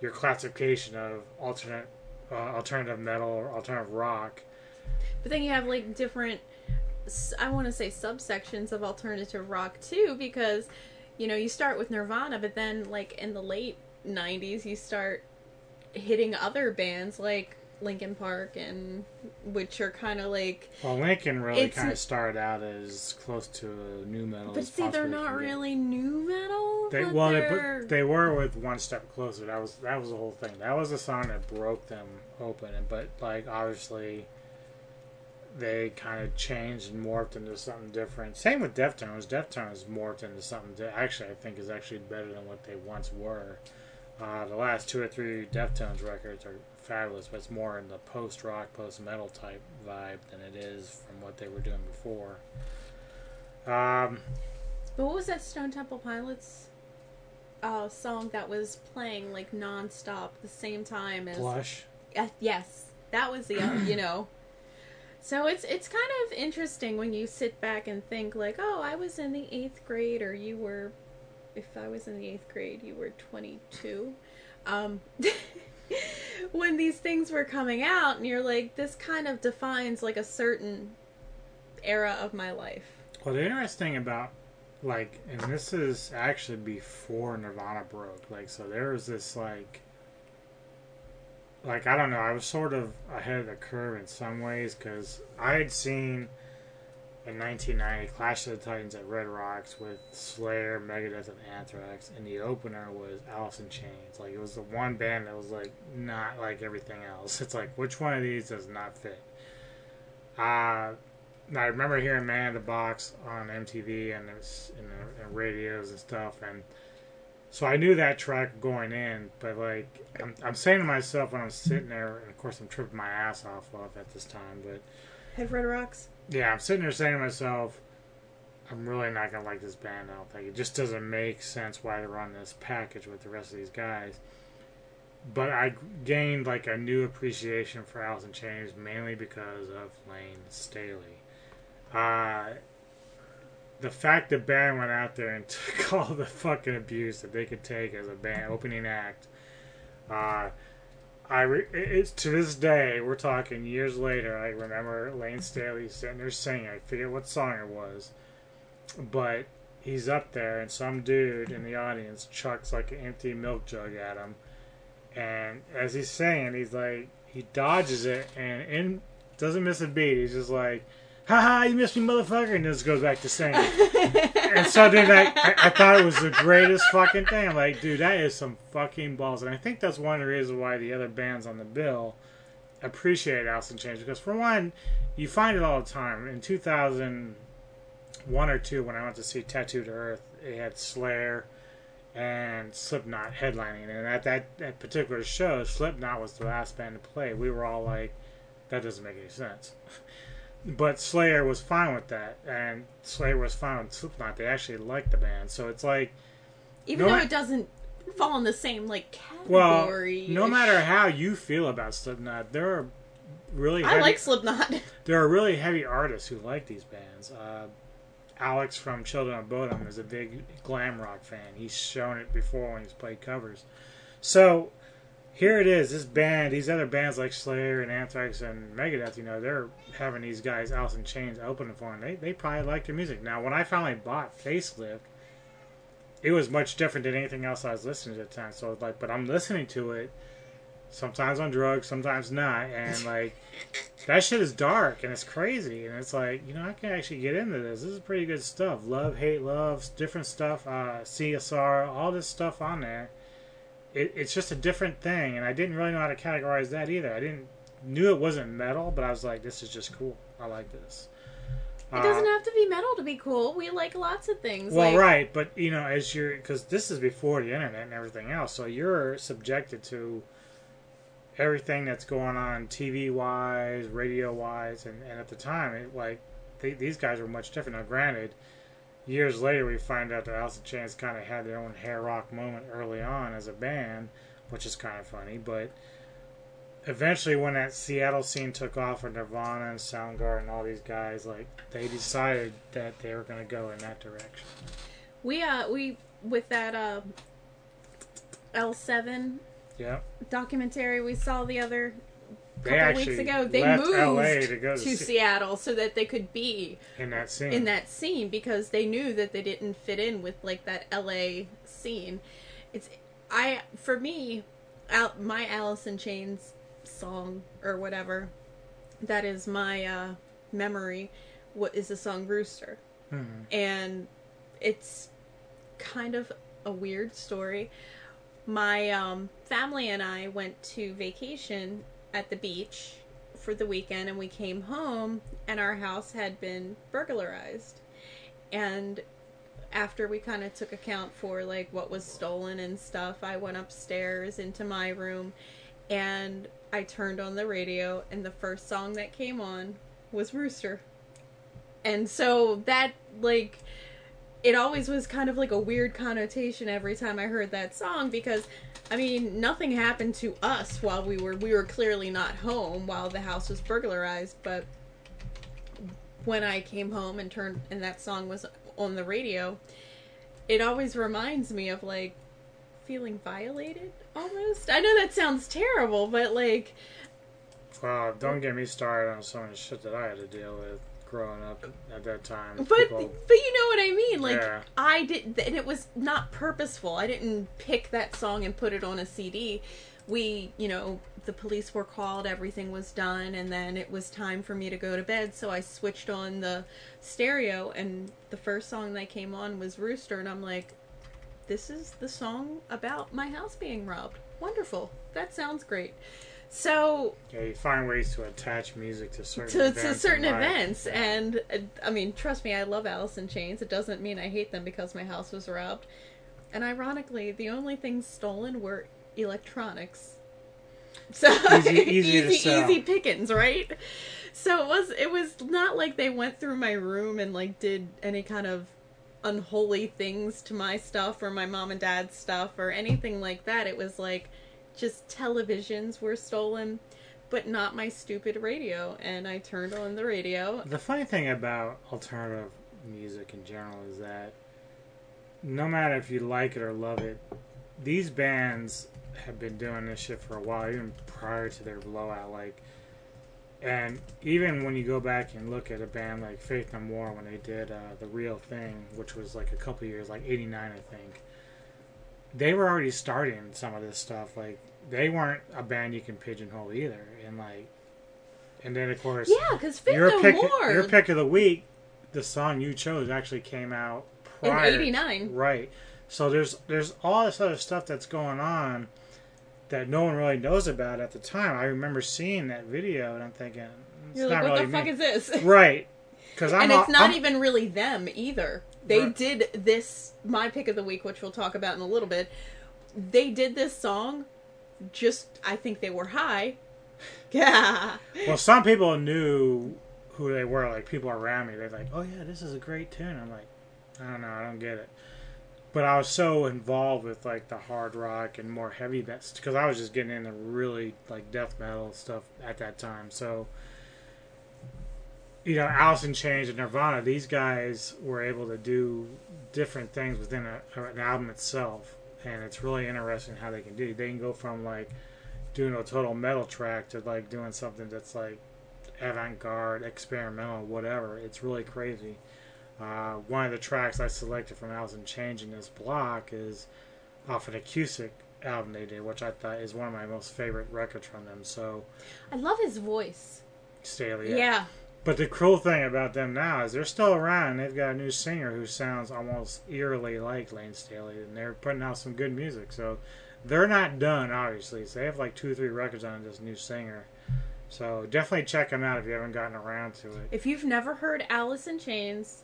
your classification of alternate, uh, alternative metal or alternative rock. But then you have like different, I want to say subsections of alternative rock too, because you know you start with Nirvana, but then like in the late '90s you start hitting other bands like Linkin Park and which are kind of like. Well, Linkin really kind of started out as close to a nu metal. But see, they're not really nu metal. They well, they, they're- put, they were with one step closer. That was that was the whole thing. That was the song that broke them open. And but like obviously, they kind of changed and morphed into something different. Same with Deftones. Deftones morphed into something that actually I think is actually better than what they once were. Uh, the last two or three Deftones records are fabulous, but it's more in the post rock, post metal type vibe than it is from what they were doing before. Um, But what was that Stone Temple Pilots uh, song that was playing like nonstop the same time as Plush. Uh, yes, that was the uh, you know. So it's it's kind of interesting when you sit back and think like, oh, I was in the eighth grade, or you were, if I was in the eighth grade, you were twenty two. Um, when these things were coming out, and you're like, this kind of defines like a certain era of my life. Well, the interesting about like, and this is actually before Nirvana broke. Like, so there was this like, like I don't know. I was sort of ahead of the curve in some ways because I had seen in 1990 Clash of the Titans at Red Rocks with Slayer, Megadeth, and Anthrax, and the opener was Alice in Chains. Like, it was the one band that was like not like everything else. It's like which one of these does not fit? Uh I remember hearing Man in the Box on MTV and was in radios and stuff, and so I knew that track going in. But like, I'm, I'm saying to myself when I'm sitting there, and of course I'm tripping my ass off off at this time, but Have Red Rocks? yeah, I'm sitting there saying to myself, I'm really not gonna like this band. I don't think it just doesn't make sense why they're on this package with the rest of these guys. But I gained like a new appreciation for Alice in Chains mainly because of Layne Staley. Uh, the fact the band went out there and took all the fucking abuse that they could take as a band opening act. Uh, I re- it's to this day we're talking years later. I remember Layne Staley sitting there singing. I forget what song it was, but he's up there and some dude in the audience chucks like an empty milk jug at him, and as he's saying, he's like he dodges it and in doesn't miss a beat. He's just like, "Ha ha, you missed me, motherfucker!" and just goes back to singing. and so, dude, I, I, I thought it was the greatest fucking thing. I'm like, dude, that is some fucking balls. And I think that's one of the reasons why the other bands on the bill appreciate Alice Change. Because, for one, you find it all the time. In 2001 or 2, when I went to see Tattoo the Earth, it had Slayer and Slipknot headlining. And at that, that particular show, Slipknot was the last band to play. We were all like, that doesn't make any sense. But Slayer was fine with that, and Slayer was fine with Slipknot. They actually liked the band, so it's like, Even No though ma- it doesn't fall in the same like category. well, no matter how you feel about Slipknot, there are really I heavy, like Slipknot. there are really heavy artists who like these bands. Uh, Alex from Children of Bodom is a big glam rock fan. He's shown it before when he's played covers. So here it is. This band, these other bands like Slayer and Anthrax and Megadeth, you know, they're having these guys Alice in Chains opening for them. They they probably like their music. Now, when I finally bought Facelift, it was much different than anything else I was listening to at the time. So it's like, but I'm listening to it sometimes on drugs, sometimes not, and like that shit is dark and it's crazy, and it's like you know I can actually get into this. This is pretty good stuff. Love, hate, love, different stuff. Uh, CSR, all this stuff on there. It, it's just a different thing, and I didn't really know how to categorize that either. I didn't knew it wasn't metal, but I was like, this is just cool. I like this. It doesn't uh, have to be metal to be cool. We like lots of things. Well, like, right, but you know, as you're because this is before the internet and everything else, so you're subjected to everything that's going on TV wise, radio wise, and, and at the time, it like they, these guys were much different. Now, granted, years later, we find out that Alice in Chains kind of had their own hair rock moment early on as a band, which is kind of funny, but. Eventually, when that Seattle scene took off with Nirvana and Soundgarden and all these guys, like they decided that they were going to go in that direction. We uh we with that uh L seven Yeah. documentary we saw the other couple weeks ago. They moved LA to go to to Se- Seattle so that they could be in that scene. in that scene because they knew that they didn't fit in with like that LA scene. It's I for me, Al, my Alice in Chains song or whatever that is my uh, memory. What is the song Rooster? Mhm. and it's kind of a weird story. My um, family and I went to vacation at the beach for the weekend and we came home and our house had been burglarized. And after we kind of took account for like what was stolen and stuff, I went upstairs into my room and I turned on the radio and the first song that came on was Rooster. And so that like it always was kind of like a weird connotation every time I heard that song because I mean nothing happened to us while we were we were clearly not home while the house was burglarized but when I came home and turned and that song was on the radio it always reminds me of like feeling violated almost. I know that sounds terrible but like Wow, don't get me started on some of the shit that I had to deal with growing up at that time. But People- but you know what I mean. Like Yeah. I did, and it was not purposeful. I didn't pick that song and put it on a CD. We, you know, the police were called, everything was done, and then it was time for me to go to bed. So I switched on the stereo, and the first song that came on was Rooster, and I'm like, this is the song about my house being robbed. Wonderful. That sounds great. So yeah, you find ways to attach music to certain to, events to certain events and uh, i mean trust me i love alice in chains. It doesn't mean i hate them because my house was robbed. And ironically the only things stolen were electronics. So Easy- easy easy, easy pickings right? So it was it was not like they went through my room and like did any kind of unholy things to my stuff or my mom and dad's stuff or anything like that. It was like just televisions were stolen but not my stupid radio and i turned on the radio The funny thing about alternative music in general is that no matter if you like it or love it, these bands have been doing this shit for a while, even prior to their blowout. Like, and even when you go back and look at a band like Faith No More when they did uh, the Real Thing, which was like a couple years, like '89, I think. They were already starting some of this stuff. Like, they weren't a band you can pigeonhole either, and like, and then of course, yeah because your no pick, more your pick of the week, the song you chose actually came out In 89. right? So there's there's all this other stuff that's going on that no one really knows about at the time. I remember seeing that video and I'm thinking, it's you're like what really the fuck me. is this right? Because I'm and it's not I'm- even really them either they Right. did this my pick of the week which we'll talk about in a little bit they did this song just i think they were high yeah Well, some people knew who they were. Like people around me, they're like, "Oh yeah, this is a great tune." I'm like, I don't know, I don't get it. But I was so involved with like the hard rock and more heavy because I was just getting into really like death metal stuff at that time. So, you know, Alice in Chains and Nirvana, these guys were able to do different things within a, an album itself, and it's really interesting how they can do. They can go from like doing a total metal track to like doing something that's like avant-garde, experimental, whatever. It's really crazy. Uh, one of the tracks I selected from Alice in Chains in this block is off an acoustic album they did, which I thought is one of my most favorite records from them. So i love his voice Staley, yeah, But the cool thing about them now is they're still around. They've got a new singer who sounds almost eerily like Layne Staley, and they're putting out some good music. So they're not done, obviously. So they have like two or three records on this new singer. So definitely check them out if you haven't gotten around to it. if you've never heard alice in chains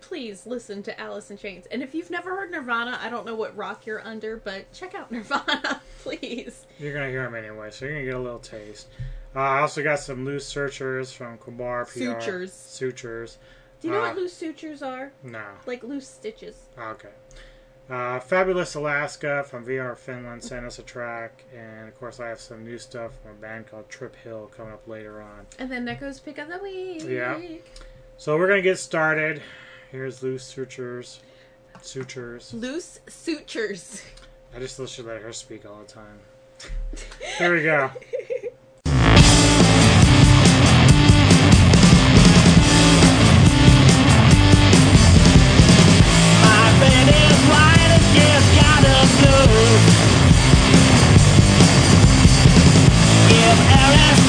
please listen to alice in chains and if you've never heard nirvana i don't know what rock you're under but check out nirvana please You're gonna hear them anyway, so you're gonna get a little taste. Uh, I also got some loose sutures from Qabar PR. Sutures. Sutures. do you know Uh, what loose sutures are No. like loose stitches Okay. Uh, Fabulous Alaska from VR Finland sent us a track, and of course I have some new stuff from a band called Trip Hill coming up later on. and then Neko's pick of the week Yeah. So we're gonna get started. Here's Loose Sutures. Sutures. loose sutures I just should let her speak all the time. Here we go. Her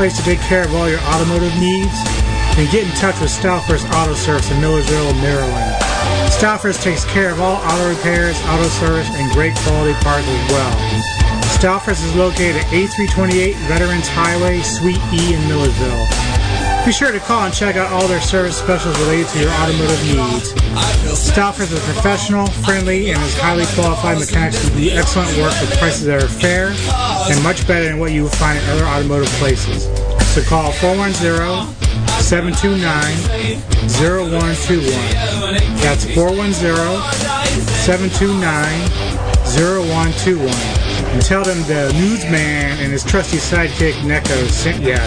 place to take care of all your automotive needs? Then get in touch with Stouffer's Auto Service in Millersville, Maryland. Stouffer's takes care of all auto repairs, auto service, and great quality parts as well. Stouffer's is located at A328 Veterans Highway, Suite E in Millersville. Be sure to call and check out all their service specials related to your automotive needs. Stouffer's is professional, friendly, and highly qualified mechanics who do excellent work with prices that are fair and much better than what you will find at other automotive places. So call 410-729-0121. That's 410-729-0121. And tell them the newsman and his trusty sidekick Neko sent ya.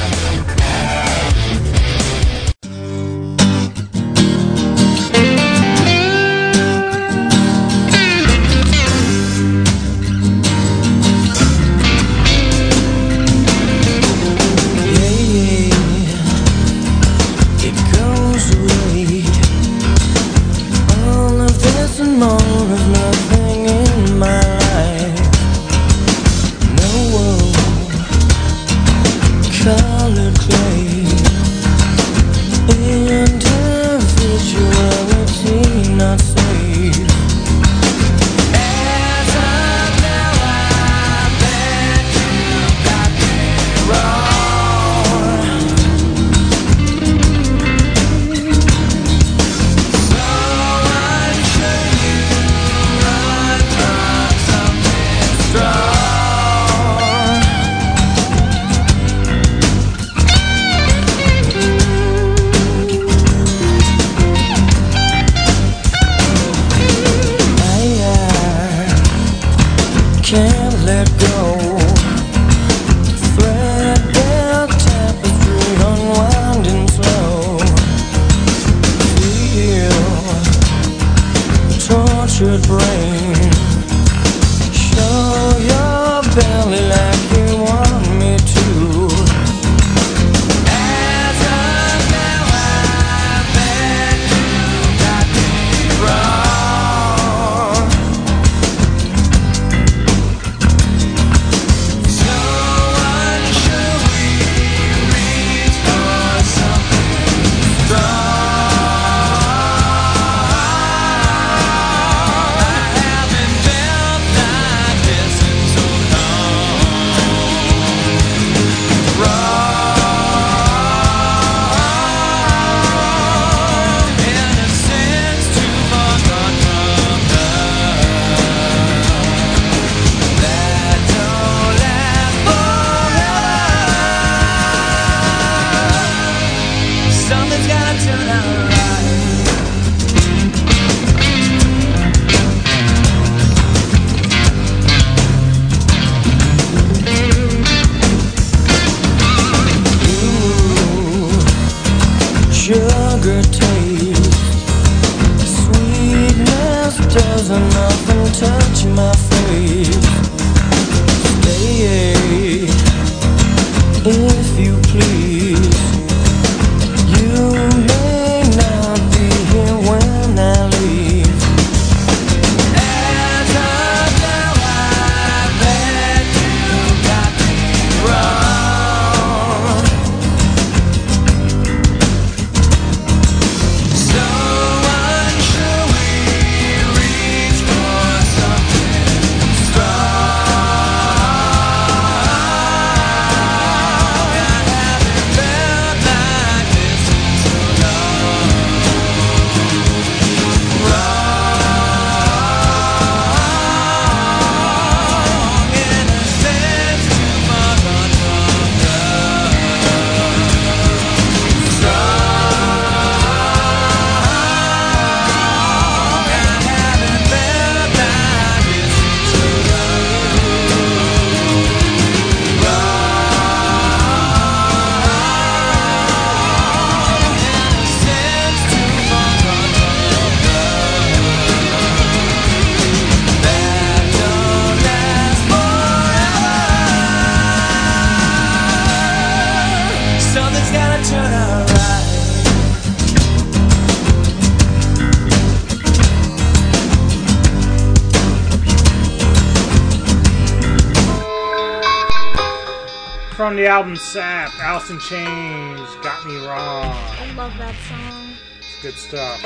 The album Sap, Alice in Chains, Got Me Wrong. I love that song. It's good stuff.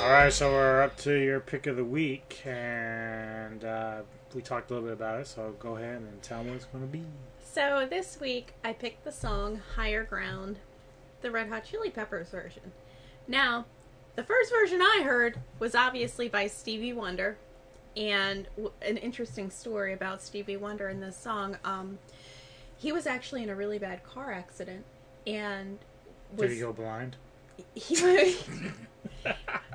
Alright, so we're up to your pick of the week, and uh, we talked a little bit about it, so go ahead and tell me what it's going to be. So this week I picked the song Higher Ground, the Red Hot Chili Peppers version. Now, the first version I heard was obviously by Stevie Wonder, and an interesting story about Stevie Wonder in this song. Um, he was actually in a really bad car accident, and was Did he go blind? he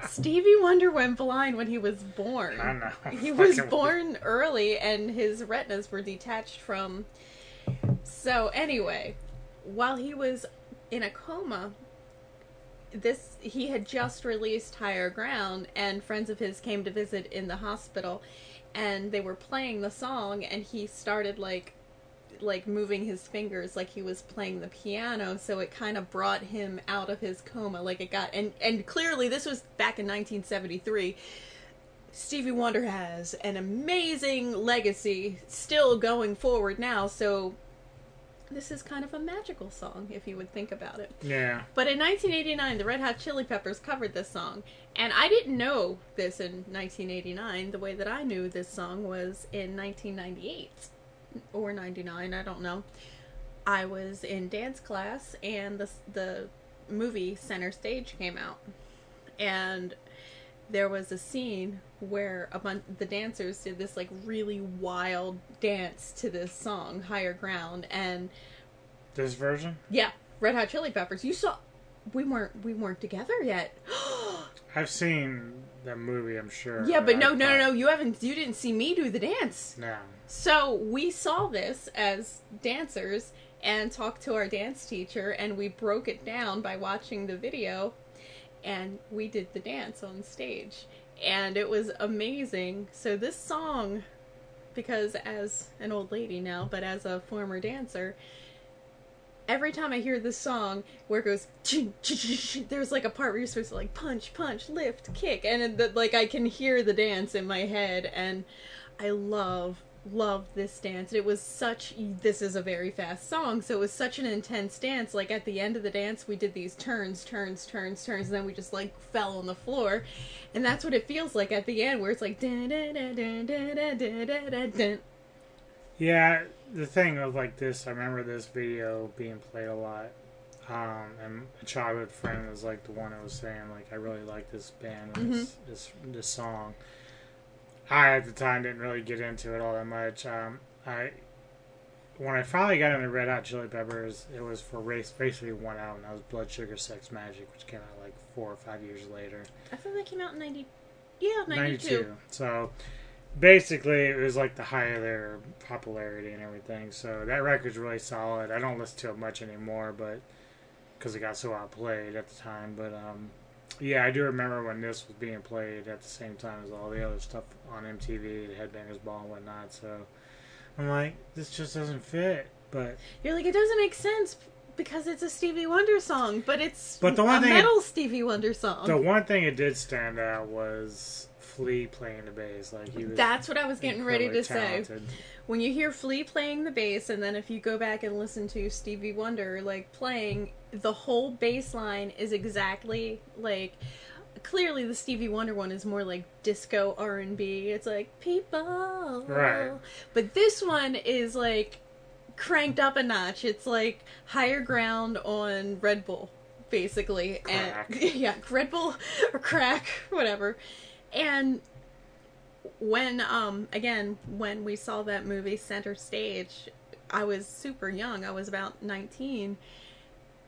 Stevie Wonder went blind when he was born. I know. He was born early and his retinas were detached from. So, anyway, while he was in a coma, this he had just released Higher Ground and friends of his came to visit in the hospital and they were playing the song and he started like like moving his fingers like he was playing the piano so it kind of brought him out of his coma like it got and and clearly this was back in 1973 Stevie Wonder has an amazing legacy still going forward now so this is kind of a magical song if you would think about it Yeah. but in 1989, the Red Hot Chili Peppers covered this song. And I didn't know this in 1989. The way that I knew this song was in 1998 or 99, I don't know. I was in dance class and the, the movie Center Stage came out. And there was a scene where a bunch the dancers did this like really wild dance to this song higher ground and This version? yeah, Red Hot Chili Peppers. You saw we weren't we weren't together yet. I've seen the movie, I'm sure. yeah, but no, no, no, no. You haven't. You didn't see me do the dance. No. So we saw this as dancers and talked to our dance teacher, and we broke it down by watching the video, and we did the dance on stage, and it was amazing. So this song, because as an old lady now, but as a former dancer, every time I hear this song where it goes, ching, ching, ching, there's like a part where you're supposed to like punch, punch, lift, kick, and it, like I can hear the dance in my head, and I love love this dance. It was such this is a very fast song, so it was such an intense dance. Like at the end of the dance, we did these turns, turns, turns, turns, and then we just like fell on the floor. And that's what it feels like at the end where it's like dun, dun, dun, dun, dun, dun, dun, dun. Yeah, the thing of like this, I remember this video being played a lot. Um, and a childhood friend was like the one that was saying like I really like this band and this, this this song. I at the time didn't really get into it all that much. Um, I when I finally got into Red Hot Chili Peppers, it was for race basically one album. That was Blood Sugar Sex Magik, which came out like four or five years later. I thought that came out in ninety. Yeah, ninety two. So basically, it was like the height of their popularity and everything. So that record's really solid. I don't listen to it much anymore, but because it got so outplayed at the time. But um, yeah, I do remember when this was being played at the same time as all the other stuff on MTV, the Headbangers Ball and whatnot. So I'm like, this just doesn't fit. But You're like, it doesn't make sense because it's a Stevie Wonder song, but it's But the one a thing it- metal Stevie Wonder song. the one thing it did stand out was Flea playing the bass. Like he was. That's what I was getting ready to incredibly say. When you hear Flea playing the bass, and then if you go back and listen to Stevie Wonder like playing, the whole bass line is exactly like. Clearly, the Stevie Wonder one is more like disco R and B. It's like people, Right. But this one is like cranked up a notch. It's like higher ground on Red Bull, basically. Crack. And yeah, Red Bull or crack, whatever. And when um again, when we saw that movie Center Stage, I was super young. I was about 19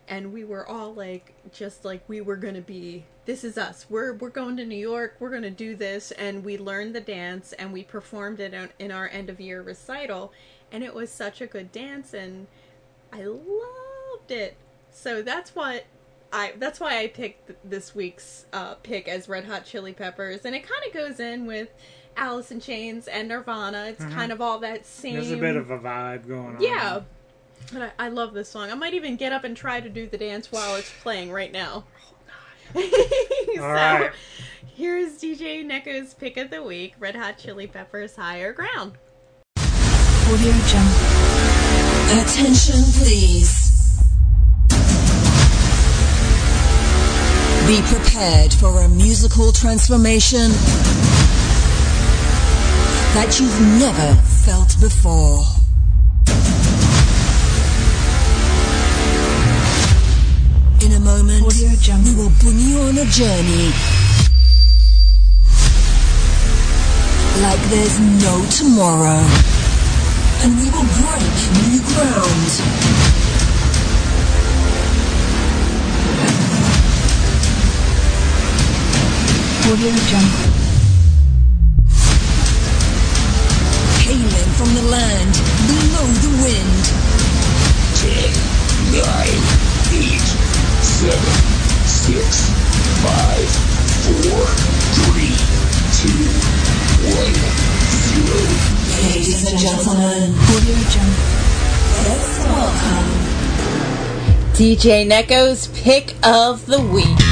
and we were all like just like we were going to be this is us. We're we're going to New York. We're going to do this and we learned the dance and we performed it in our end of year recital and it was such a good dance and I loved it. So that's what I that's why I picked this week's uh, pick as Red Hot Chili Peppers, and it kind of goes in with Alice in Chains and Nirvana. It's Mhm. of all that same. There's a bit of a vibe going on. yeah. But I, I love this song. I might even get up and try to do the dance while it's playing right now. so right. here's DJ Neko's pick of the week: Red Hot Chili Peppers "Higher Ground." Audio Jungle. Attention, please. Be prepared for a musical transformation that you've never felt before. In a moment, we will bring you on a journey like there's no tomorrow. And we will break new ground. Audio Jungle. Hailing from the land below the wind. Ten, nine, eight, seven, six, five, four, three, two, one, zero. Ladies and gentlemen, Audio Jungle. Let's welcome DJ Neko's pick of the week.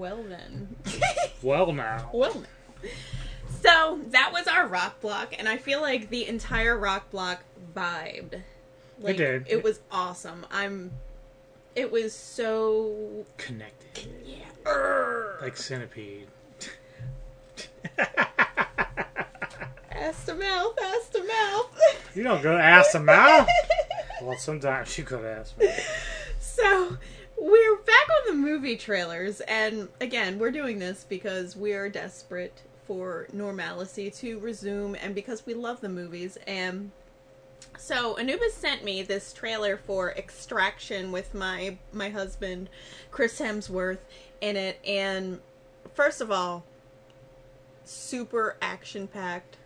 Well then. well now. Well. So that was our rock block, and I feel like the entire rock block vibed. Like, did. It was awesome. I'm. It was so Connected. Yeah. Like Centipede. Ass to mouth, ass to mouth. You don't go ass to mouth? Well, sometimes you go could ask me. So we're back on the movie trailers, and again, we're doing this because we are desperate for normalcy to resume, and because we love the movies. And so Anubis sent me this trailer for Extraction with my my husband Chris Hemsworth in it, and first of all, super action packed.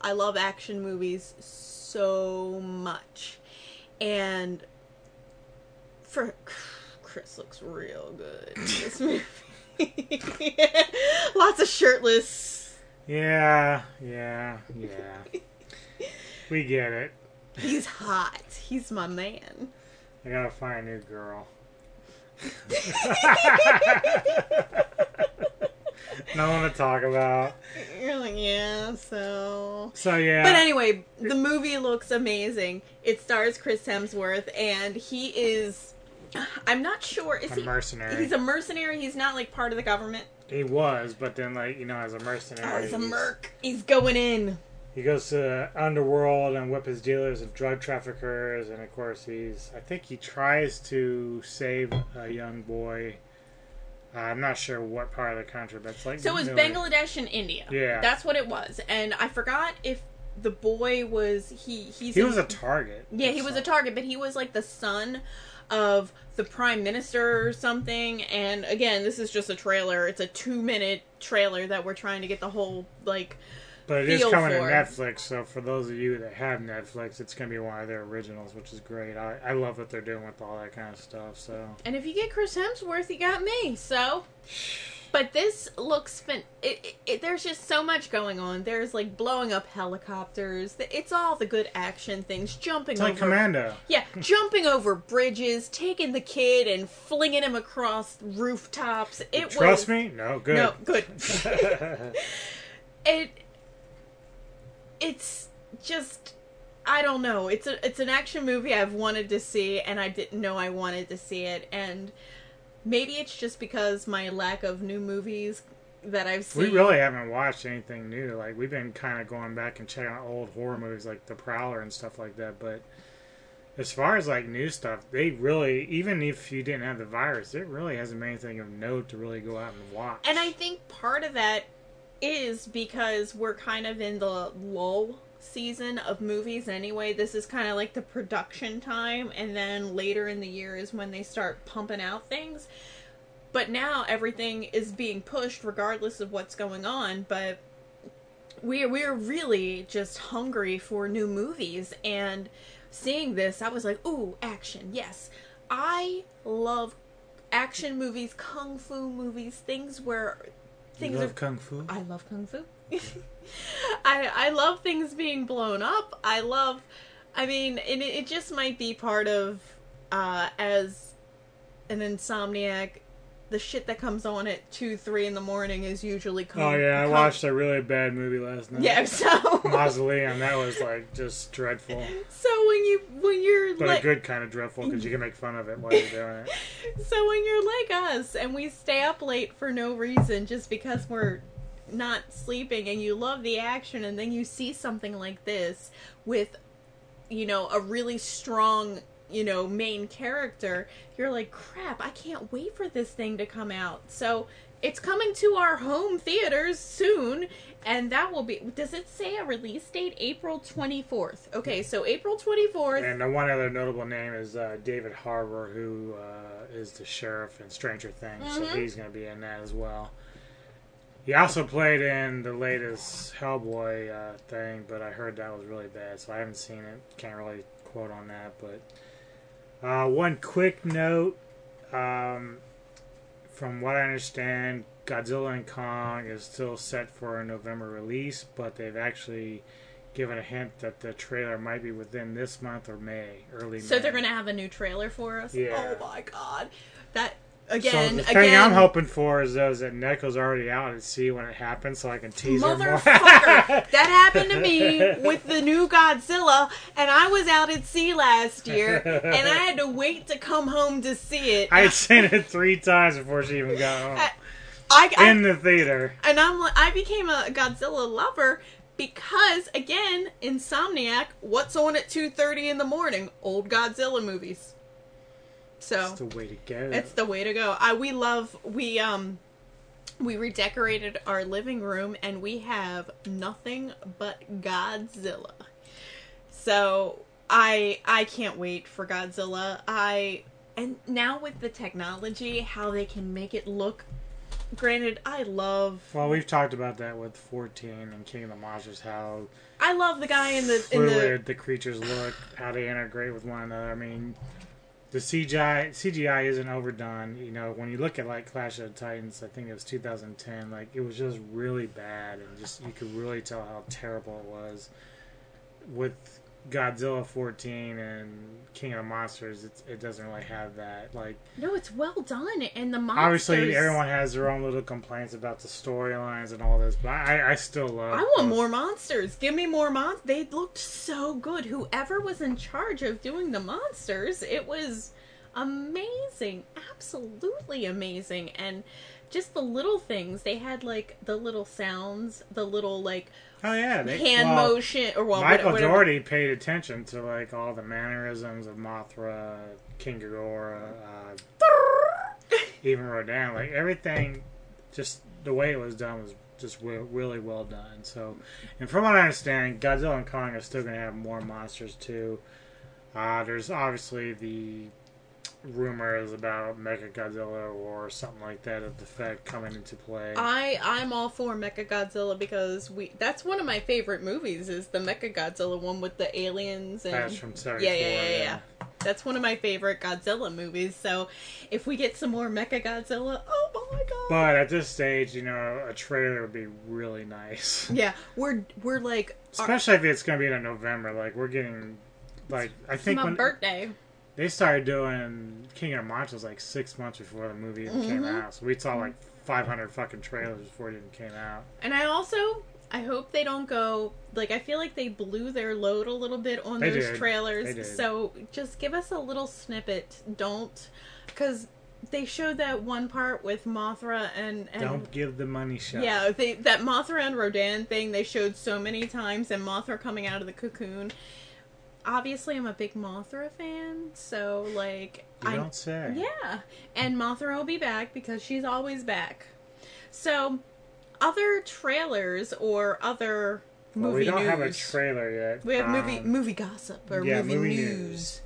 I love action movies so much, and for Chris looks real good in this movie. Lots of shirtless. Yeah, yeah, yeah. We get it. He's hot. He's my man. I gotta find a new girl. no one to talk about. You're like, yeah, so. So yeah. But anyway, the movie looks amazing. It stars Chris Hemsworth, and he is. I'm not sure. Is A he mercenary. He's a mercenary. He's not like part of the government. He was, but then like you know, as a mercenary, Oh, he's a merc. He's going in. He goes to the underworld and whip his dealers and drug traffickers, and of course he's. I think he tries to save a young boy. Uh, I'm not sure what part of the country, but it's like So it was Bangladesh and India. Yeah. That's what it was. And I forgot if the boy was he he's He was a target. Yeah, he was a target, but he was like the son of the prime minister or something. And again, this is just a trailer. It's a 2-minute trailer that we're trying to get the whole like But it is coming for. to Netflix, so for those of you that have Netflix, it's going to be one of their originals, which is great. I, I love what they're doing with all that kind of stuff. So And if you get Chris Hemsworth, you got me. So, but this looks fin. It, it, it, there's just so much going on. There's like blowing up helicopters. It's all the good action things. Jumping it's like over. Commando. Yeah, jumping over bridges, taking the kid and flinging him across rooftops. It Trust was, me? No, good. No, good. it it's just I don't know. It's a it's an action movie I've wanted to see and I didn't know I wanted to see it and maybe it's just because my lack of new movies that I've seen. We really haven't watched anything new. Like we've been kind of going back and checking out old horror movies like The Prowler and stuff like that. But as far as like new stuff, they really, even if you didn't have the virus, it really hasn't been anything of note to really go out and watch. And I think part of that is because we're kind of in the lull season of movies anyway. This is kind of like the production time, and then later in the year is when they start pumping out things. But now everything is being pushed regardless of what's going on. But we're we're really just hungry for new movies and seeing this I was like, ooh, action, yes. I love action movies, kung fu movies, things where things you love are kung fu. I love kung fu. I I love things being blown up. I love I mean, and it, it just might be part of uh as an insomniac the shit that comes on at two, three in the morning is usually kung Oh yeah, I kung- watched a really bad movie last night. Yeah, so- Mausoleum. That was like just dreadful, So when you when you're but like a good kind of dreadful because you can make fun of it while you're doing it. So when you're like us and we stay up late for no reason just because we're not sleeping and you love the action and then you see something like this with you know a really strong you know main character you're like crap I can't wait for this thing to come out. So it's coming to our home theaters soon and that will be does it say a release date April 24th. Okay, so April 24th And the one other notable name is uh, David Harbour, who uh, is the sheriff in Stranger Things, so Mhm. he's going to be in that as well. He also played in the latest Hellboy uh, thing, but I heard that was really bad, so I haven't seen it. Can't really quote on that. But uh, one quick note um, from what I understand, Godzilla and Kong is still set for a November release, but they've actually given a hint that the trailer might be within this month or May, early May So May. they're gonna have a new trailer for us. Yeah. Oh my god, that again, so the again. thing I'm hoping for is those that Neko's already out at sea when it happens, so I can tease her more. Motherfucker, that happened to me with the new Godzilla, and I was out at sea last year, and I had to wait to come home to see it. I had seen it three times before she even got home. I, I, in the theater. and I'm like, I became a Godzilla lover because again, Insomniac. What's on at two thirty in the morning? Old Godzilla movies. So it's the way to go. it's the way to go. I we love we um we redecorated our living room and we have nothing but Godzilla. So I I can't wait for Godzilla. I and now with the technology, how they can make it look. Granted, I love Well, we've talked about that with 14 and King of the Monsters, how I love the guy in the in fluid the the creatures look, how they integrate with one another. I mean, the CGI CGI isn't overdone. You know, when you look at like Clash of the Titans, I think it was 2010. Like it was just really bad, and just you could really tell how terrible it was. With Godzilla 14 and King of the Monsters, it doesn't really have that. Like No, it's well done and the monsters. obviously, everyone has their own little complaints about the storylines and all this, but I, I still love. I want those- more monsters. Give me more monsters. They looked so good. Whoever was in charge of doing the monsters, it was amazing. Absolutely amazing. And just the little things. They had like the little sounds, the little like Oh yeah, they, hand well, motion or well, Michael whatever. Dougherty paid attention to like all the mannerisms of Mothra, King Ghidorah, uh, even Rodan. Like everything, just the way it was done was just re- really well done. So, and from what I understand, Godzilla and Kong are still going to have more monsters too. Uh, there's obviously the rumors about Mecha Godzilla or something like that of the fact coming into play. I I'm all for Mecha Godzilla because we that's one of my favorite movies is the Mecha Godzilla one with the aliens and That's from yeah, 74, yeah, yeah, yeah, yeah. That's one of my favorite Godzilla movies. So if we get some more Mecha Godzilla, oh my god. But at this stage, you know, a trailer would be really nice. Yeah, we're we're like Especially if it's going to be in November. Like, we're getting, like, I think my when birthday. They started doing King of Monsters like six months before the movie even came Mhm. out. So we saw like 500 fucking trailers before it even came out. And I also I hope they don't go like I feel like they blew their load a little bit on They those did. trailers. So just give us a little snippet. Don't cuz they showed that one part with Mothra and and Don't give the money shot. yeah, they that Mothra and Rodan thing they showed so many times and Mothra coming out of the cocoon. Obviously, I'm a big Mothra fan, so like You I don't say. yeah, and Mothra will be back because she's always back. So, other trailers or other Well, movie we don't news. have a trailer yet. we have movie Um, movie gossip or yeah, movie, movie news. news.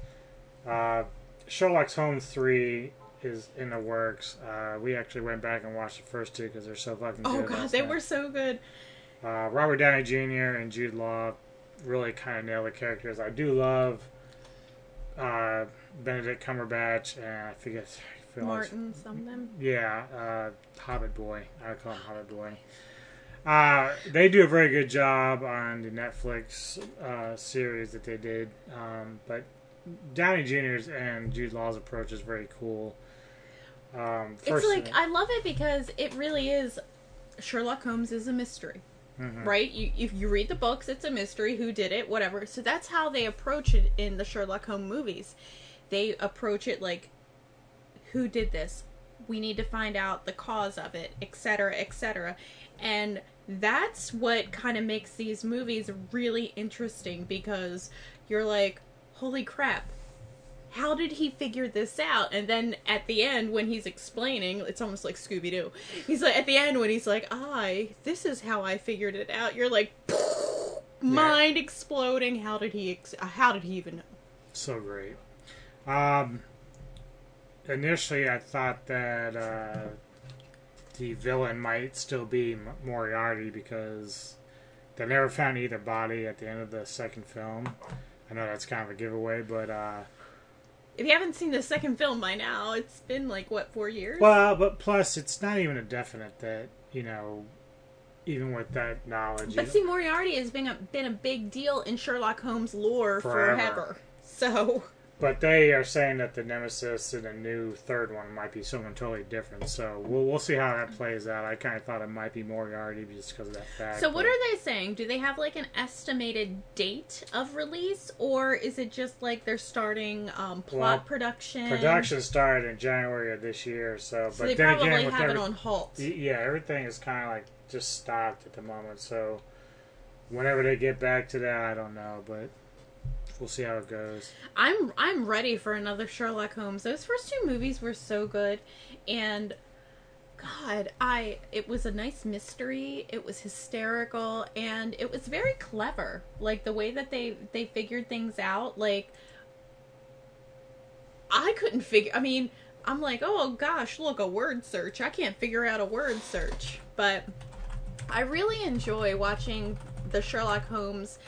Uh, Sherlock Holmes 3 is in the works. Uh, we actually went back and watched the first two because they're so fucking Oh good. god, they night. were so good. Uh, Robert Downey Jr. and Jude Law really kind of nail the characters. I do love uh, Benedict Cumberbatch and I forget. I like- Martin something. yeah, uh, Hobbit Boy. I call him Hobbit Boy. Uh, they do a very good job on the Netflix uh, series that they did. Um, but Downey Jr.'s and Jude Law's approach is very cool. Um, It's like I love it because it really is. Sherlock Holmes is a mystery, Mhm. right? You if you read the books, it's a mystery. Who did it? Whatever. So that's how they approach it in the Sherlock Holmes movies. They approach it like, who did this? We need to find out the cause of it, etc., etc. And that's what kind of makes these movies really interesting because you're like, holy crap, how did he figure this out? And then at the end, when he's explaining, it's almost like Scooby Doo. He's like, at the end, when he's like, I, this is how I figured it out. You're like, mind exploding. How did he, ex- uh, how did he even know? so great. Um, initially, I thought that uh, the villain might still be Moriarty because they never found either body at the end of the second film. I know that's kind of a giveaway, but uh, If you haven't seen the second film by now, it's been like what four years? well, but plus it's not even a definite that you know, even with that knowledge, But see, Moriarty has been a, been a big deal in Sherlock Holmes lore Forever. forever. So But they are saying that the Nemesis in a new third one might be someone totally different. So we'll we'll see how that plays out. I kind of thought it might be Moriarty just because of that fact. So what but- are they saying? Do they have like an estimated date of release, or is it just like they're starting um, plot Well, production? Production started in January of this year, so, So but they then probably again, have it on halt. Yeah, everything is kind of like just stopped at the moment. So whenever they get back to that, I don't know, but we'll see how it goes. I'm I'm ready for another Sherlock Holmes. Those first two movies were so good, and God, I it was a nice mystery. It was hysterical, and it was very clever. Like the way that they they figured things out. Like I couldn't figure. I mean, I'm like, oh gosh, look, a word search. I can't figure out a word search, but I really enjoy watching the Sherlock Holmes.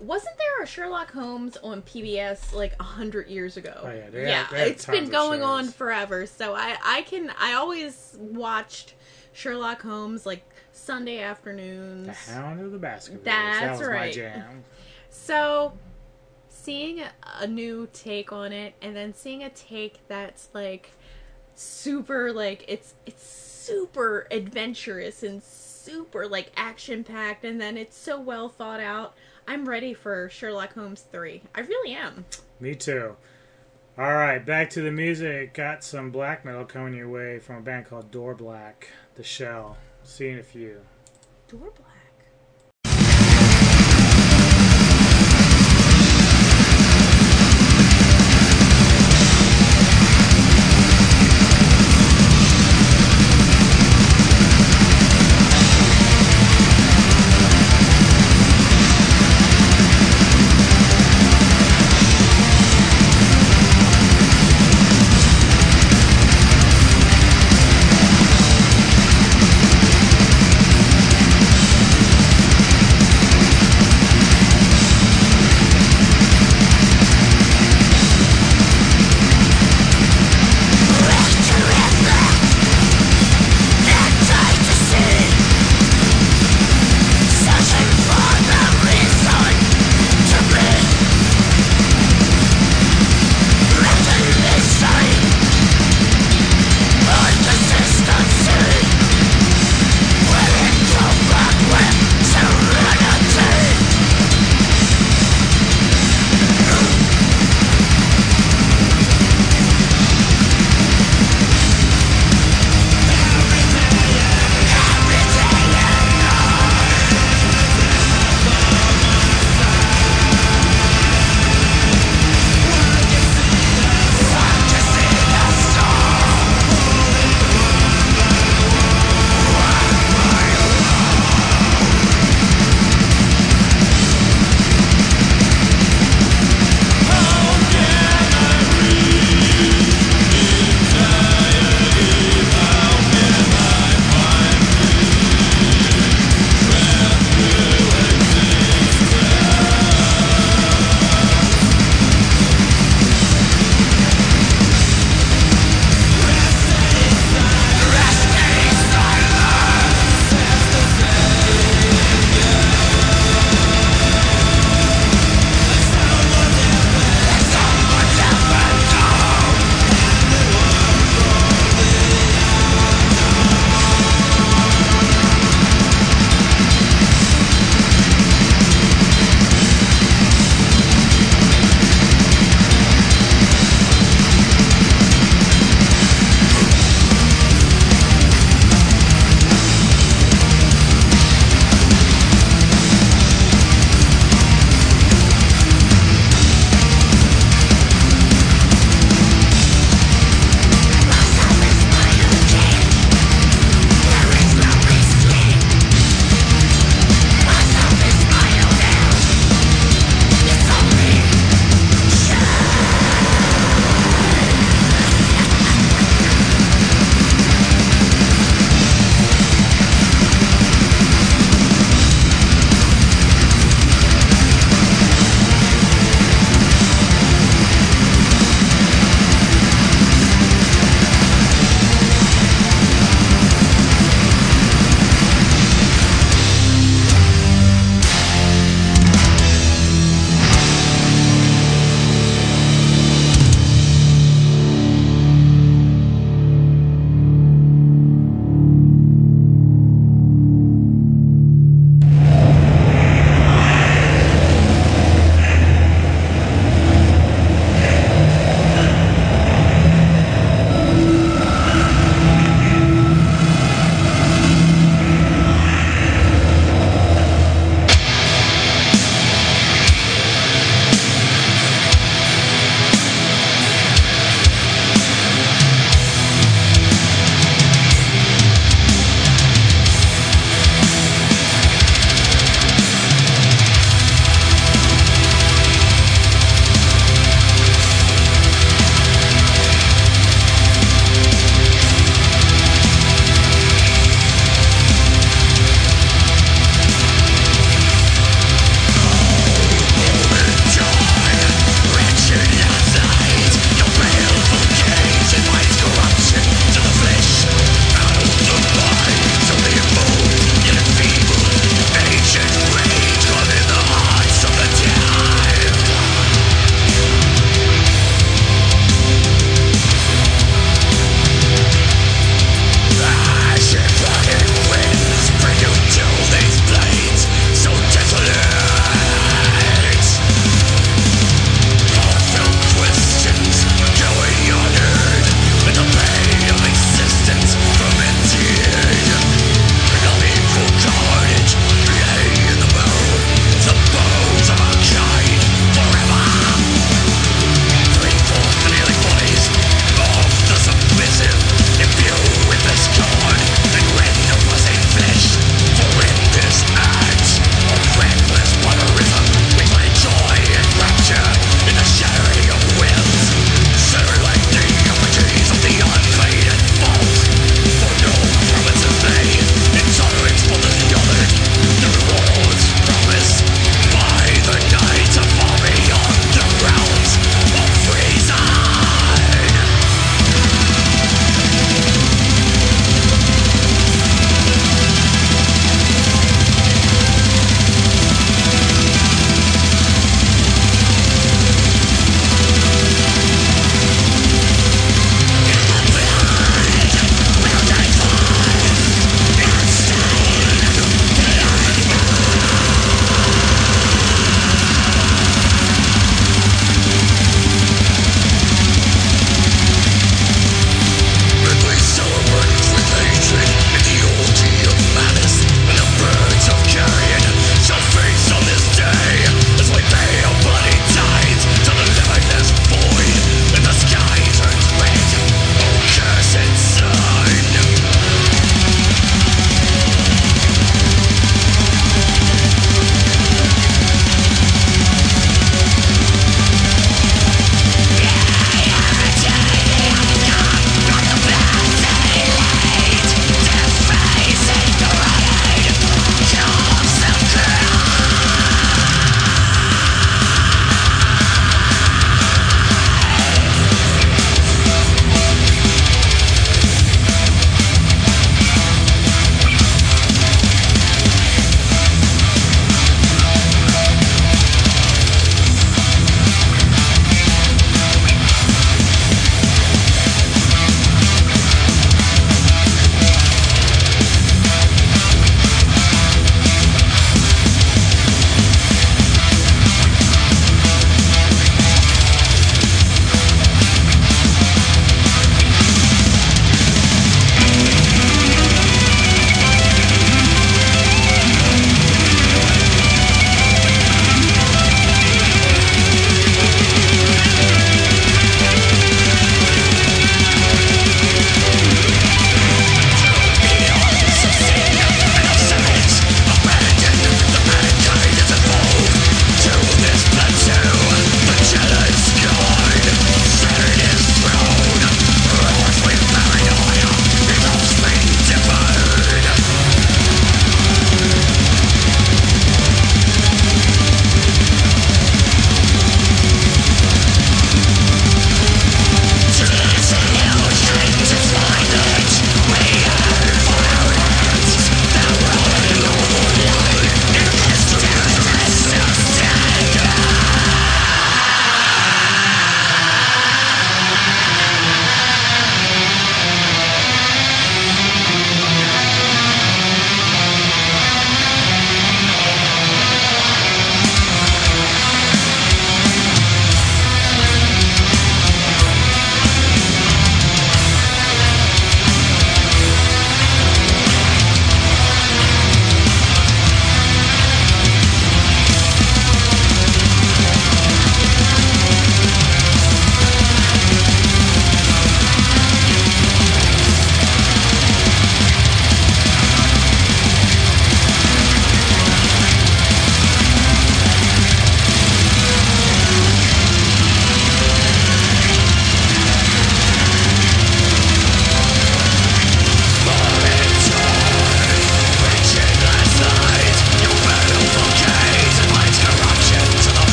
Wasn't there a Sherlock Holmes on PBS like a hundred years ago? Oh, yeah, they yeah, they it's been going on forever. So I I can I always watched Sherlock Holmes like Sunday afternoons. The Hound of the Baskervilles. That's that was right. my jam. So, seeing a new take on it, and then seeing a take that's like super, like it's it's super adventurous and super like action packed, and then it's so well thought out. I'm ready for Sherlock Holmes three. I really am. Me too. All right, back to the music. Got some black metal coming your way from a band called Door Black, The Shell. See you a few. Door Black.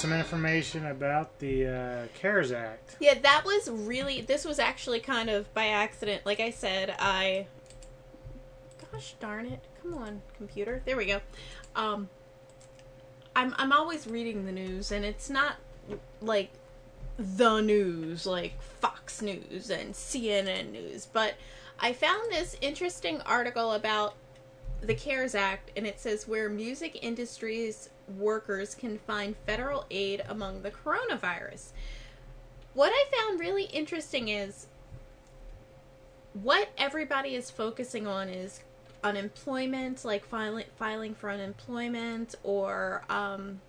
Some information about the uh, CARES Act. Yeah, that was really. This was actually kind of by accident. Like I said, I. Gosh darn it! Come on, computer. There we go. Um, I'm I'm always reading the news, and it's not like the news, like Fox News and CNN News, but I found this interesting article about the CARES Act, and it says where music industries workers can find federal aid among the coronavirus. What I found really interesting is what everybody is focusing on is unemployment, like filing filing for unemployment, or um,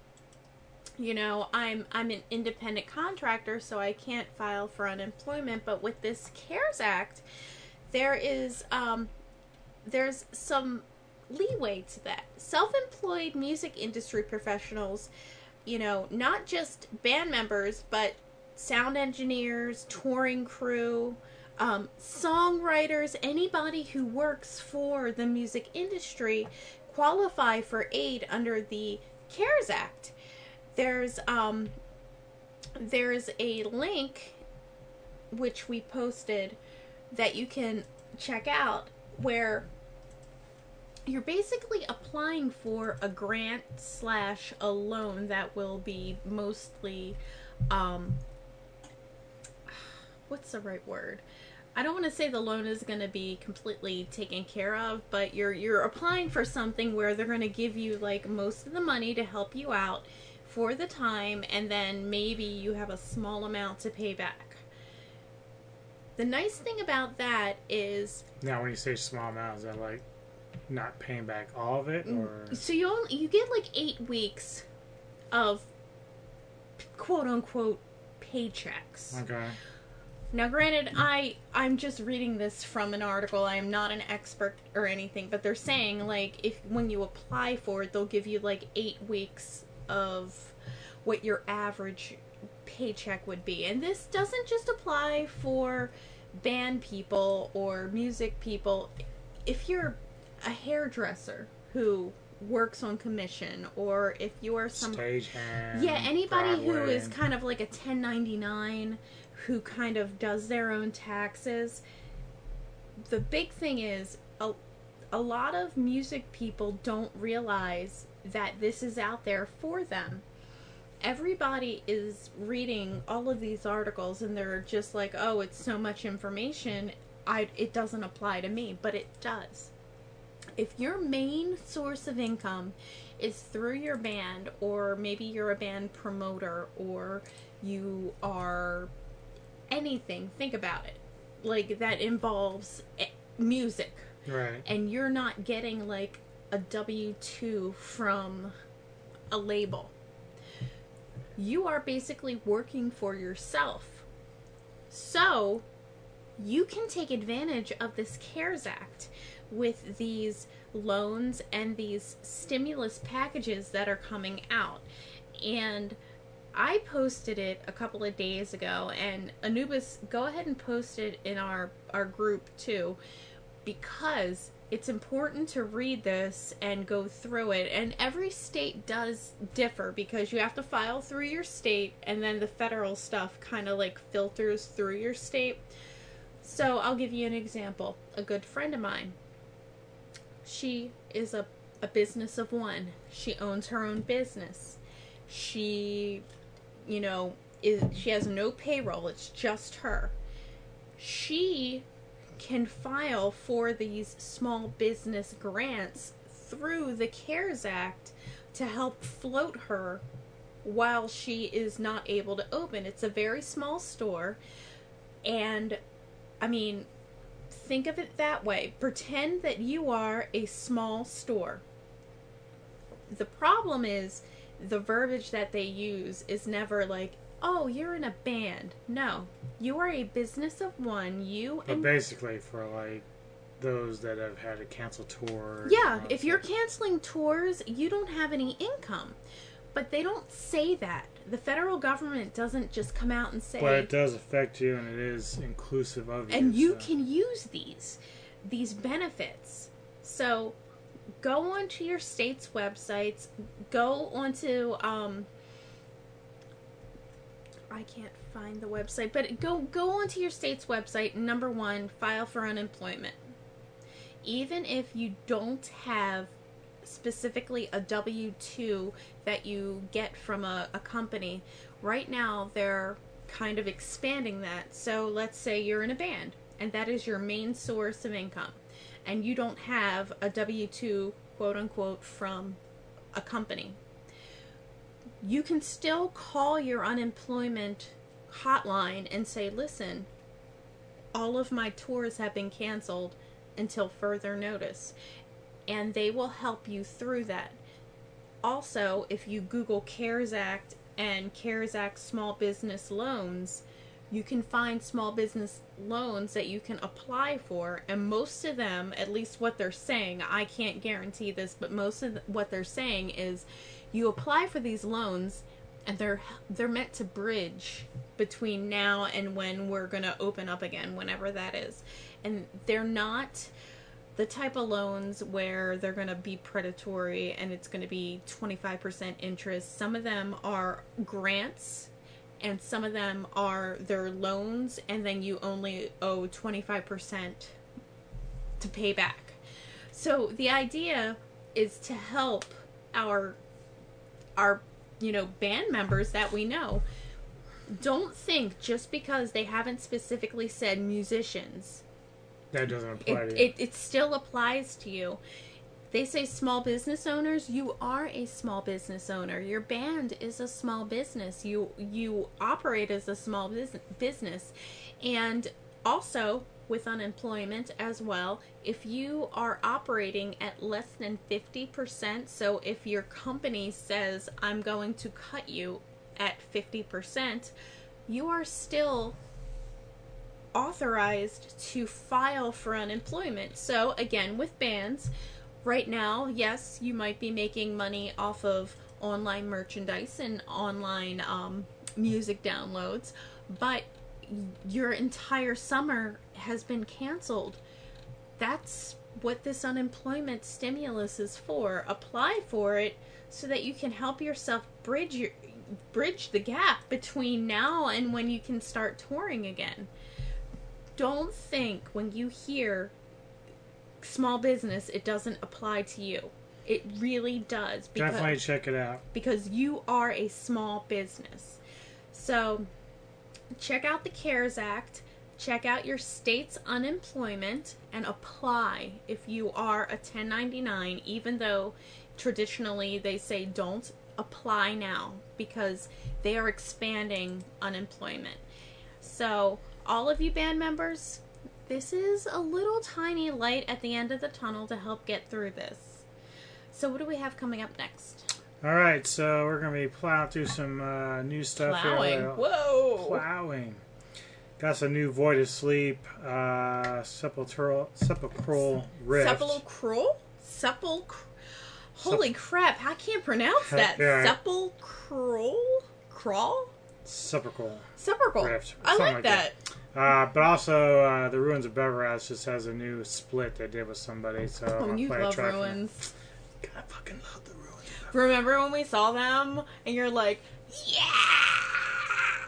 you know, I'm I'm an independent contractor, so I can't file for unemployment. But with this CARES Act, there is um, there's some leeway to that. Self-employed music industry professionals, you know, not just band members, but sound engineers, touring crew, um, songwriters, anybody who works for the music industry qualify for aid under the CARES Act. There's um there's a link which we posted that you can check out where you're basically applying for a grant slash a loan that will be mostly um what's the right word I don't want to say the loan is going to be completely taken care of, but you're you're applying for something where they're going to give you like most of the money to help you out for the time and then maybe you have a small amount to pay back. The nice thing about that is Now, when you say small amount, is that like not paying back all of it, Mm. or so you only you get like 8 weeks of quote unquote paychecks. okay? Now, granted, I I'm just reading this from an article. I am not an expert or anything, but they're saying like if when you apply for it, they'll give you like eight weeks of what your average paycheck would be, and this doesn't just apply for band people or music people. If you're a hairdresser who works on commission, or if you are some Stagehand. yeah, anybody who Broadway. is kind of like a 1099 who kind of does their own taxes. The big thing is a, a lot of music people don't realize that this is out there for them. Everybody is reading all of these articles and they're just like, "Oh, it's so much information. I it doesn't apply to me." But it does if your main source of income is through your band or maybe you're a band promoter or you are anything think about it. Like that involves eh, music. Right. and you're not getting like a W2 from a label. You are basically working for yourself. So you can take advantage of this CARES Act with these loans and these stimulus packages that are coming out. And I posted it a couple of days ago, and Anubis, go ahead and post it in our, our group too, because it's important to read this and go through it. And every state does differ because you have to file through your state, and then the federal stuff kind of like filters through your state. So I'll give you an example. A good friend of mine, she is a, a business of one. She owns her own business. She, you know, is she has no payroll. It's just her. She can file for these small business grants through the CARES Act to help float her while she is not able to open. It's a very small store and I mean, think of it that way. Pretend that you are a small store. The problem is the verbiage that they use is never like, "Oh, you're in a band." No, you are a business of one. You But and basically, for like those that have had to cancel tours. Yeah, if you're canceling tours, you don't have any income. But they don't say that. The federal government doesn't just come out and say But it does affect you, and it is inclusive of you. and you so. can use these these benefits so go onto your state's websites go onto um i can't find the website but go go onto your state's website number one file for unemployment even if you don't have specifically a w2 that you get from a, a company. Right now they're kind of expanding that. So let's say you're in a band and that is your main source of income and you don't have a w2 quote unquote from a company. You can still call your unemployment hotline and say listen all of my tours have been canceled until further notice and they will help you through that also, if you Google CARES Act and CARES Act small business loans, you can find small business loans that you can apply for. And most of them, at least what they're saying, I can't guarantee this, but most of what they're saying is you apply for these loans and they're they're meant to bridge between now and when we're going to open up again whenever that is and they're not the type of loans where they're going to be predatory and it's going to be 25% interest. Some of them are grants and some of them are their loans and then you only owe 25% to pay back. So the idea is to help our our you know band members that we know don't think just because they haven't specifically said musicians that doesn't apply it, to you. it, it still applies to you. They say small business owners, you are a small business owner. Your band is a small business. You you operate as a small bus- business. And also with unemployment as well, if you are operating at less than 50%, so if your company says I'm going to cut you at 50%, you are still authorized to file for unemployment. So, again, with bands, right now, yes, you might be making money off of online merchandise and online um, music downloads, but your entire summer has been canceled. That's what this unemployment stimulus is for. Apply for it so that you can help yourself bridge your bridge the gap between now and when you can start touring again don't think when you hear small business it doesn't apply to you. It really does because Definitely check it out. because you are a small business. So check out the CARES Act, check out your state's unemployment and apply if you are a 1099 even though traditionally they say don't apply now because they are expanding unemployment. So all of you band members, this is a little tiny light at the end of the tunnel to help get through this. So, what do we have coming up next? All right, so we're gonna be plowing through some uh, new stuff Plowing. here. Whoa. Plowing. Got some new Void of Sleep, uh, Sepulchral, Sepulchral Rift. Sepulchral? Sepulch. Holy crap! I can't pronounce that. Yeah. Sepulchral? Crawl? Sepulchral. Sepulchral. Rift. I something like that. Uh, but also, uh, the Ruins of Beverast just has a new split they did with somebody. So I'm Oh, gonna you play a love track from it. ruins. I fucking love the ruins. Remember when we saw them and you're like, Yeah,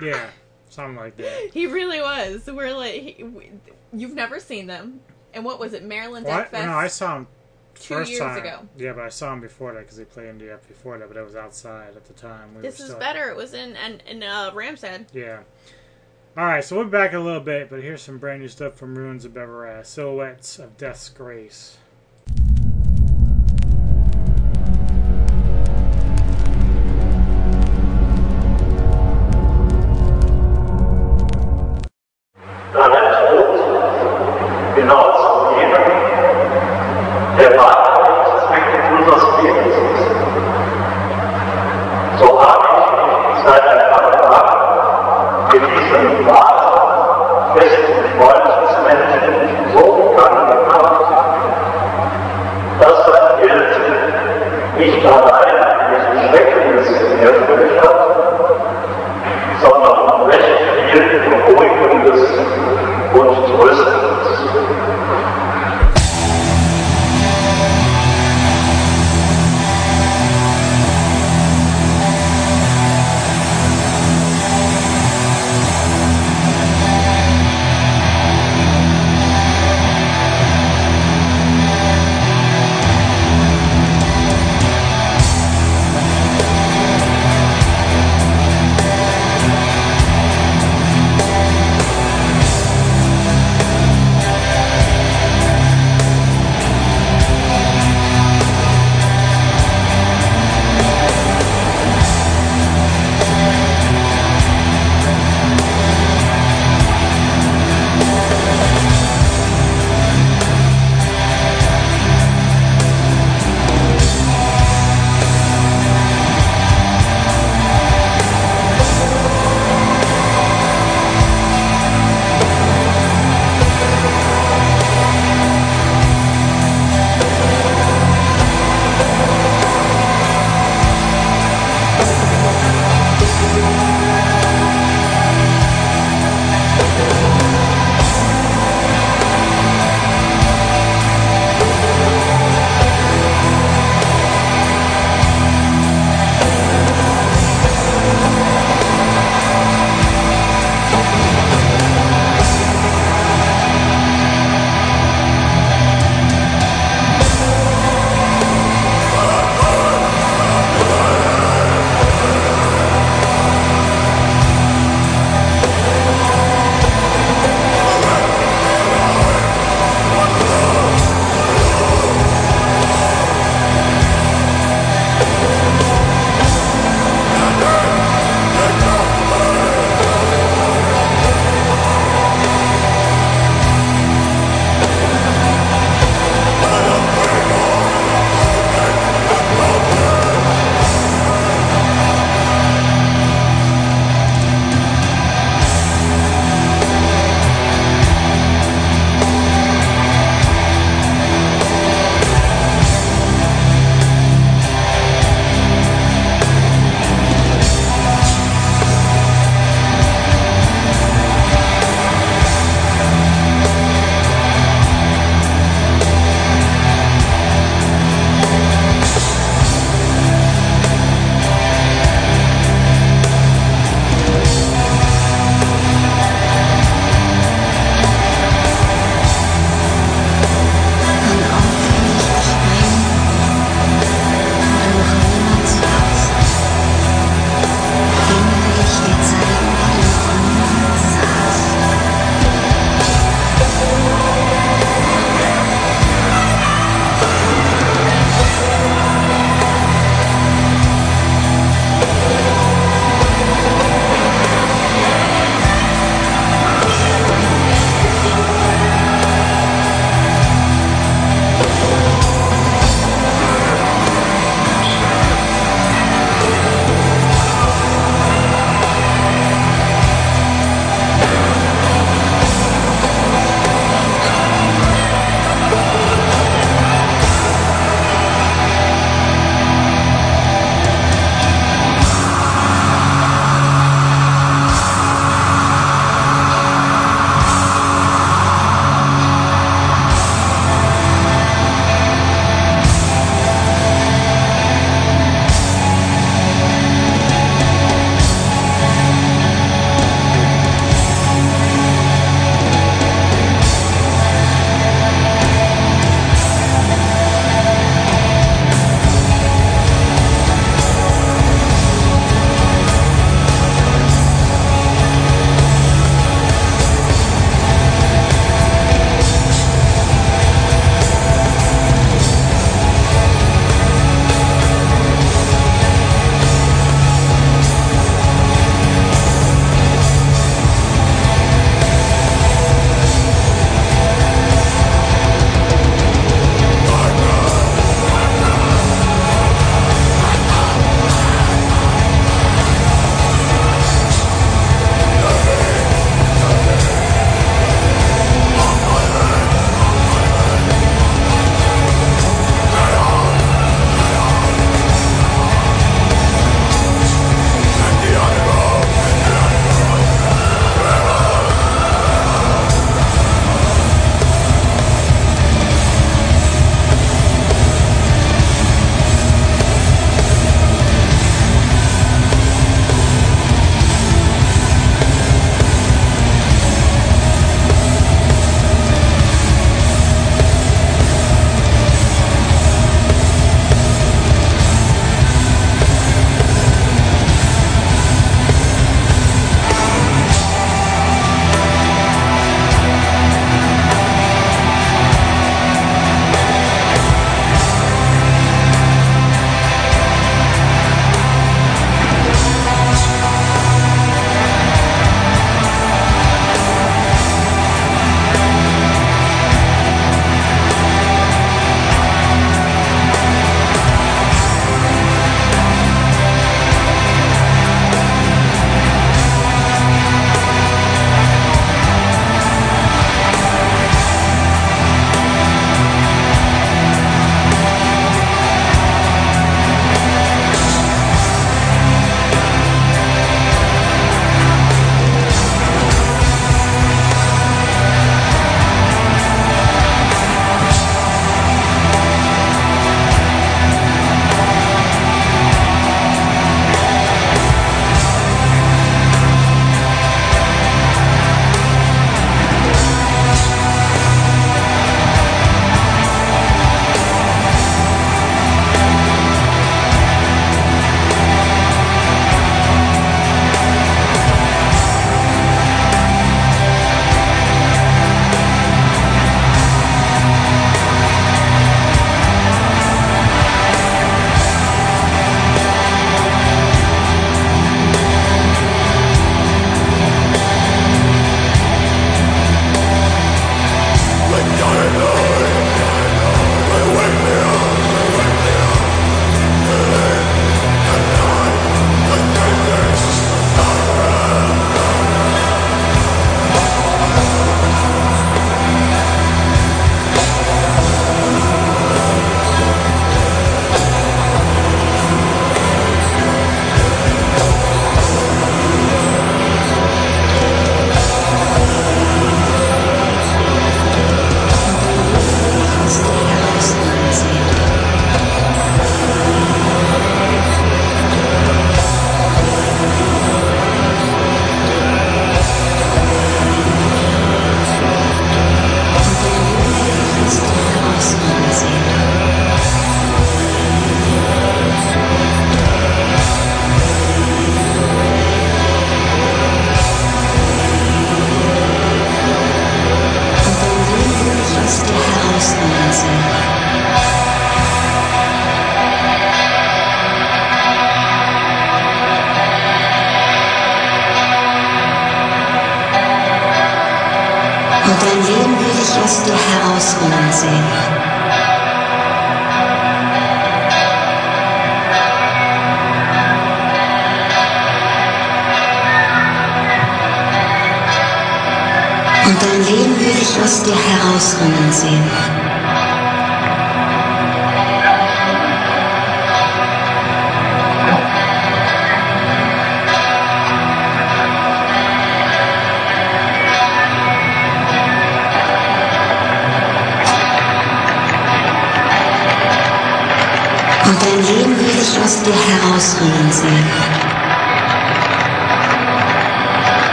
yeah, something like that. he really was. We're like, he, we, you've never seen them. And what was it, Maryland Well, Death Fest? no, I saw him two first years time. ago. Yeah, but I saw him before that because they played MDF before that, but it was outside at the time. We This is still- better. It was in in, in uh, Ramshead. Yeah. All right, so we'll be back in a little bit, but here's some brand new stuff from Ruins of Beverast, Silhouettes of Death's Grace.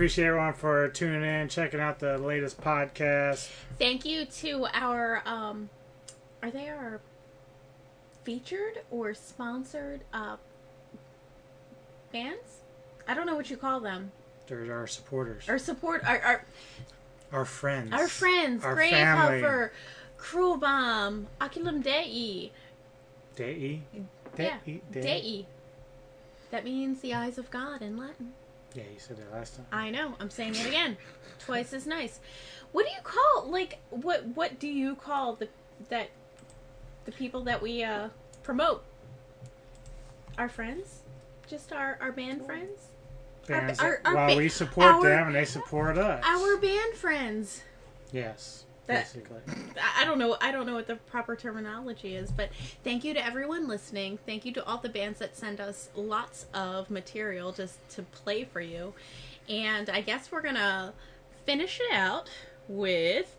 Appreciate everyone for tuning in, checking out the latest podcast. Thank you to our um are they our featured or sponsored uh bands? I don't know what you call them. They're our supporters, Our support our our, our friends, our friends, our Grave family. Hover, Cruelbomb, Aculum Dei. Dei, Yeah, Dei, Dei. That means the eyes of God in Latin. Yeah, you said that last time. I know. I'm saying it again. Twice as nice. What do you call like what what do you call the that the people that we uh promote? Our friends? Just our our band friends? Our- our- our well, ba- we support them and they support us. Our band friends. yes, That- basically. I don't know. I don't know what the proper terminology is, but thank you to everyone listening. Thank you to all the bands that send us lots of material just to play for you. And I guess we're gonna finish it out with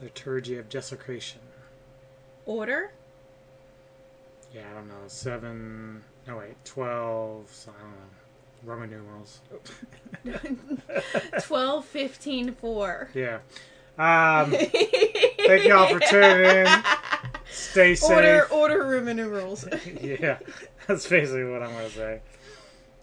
Liturgy of Desecration. order. Yeah, I don't know. Seven. No wait, twelve. So I don't know. Roman numerals. 12, 15, 4. Yeah. Um, thank y'all for tuning in. Stay safe. Order, order Roman numerals. yeah, that's basically what I'm gonna say.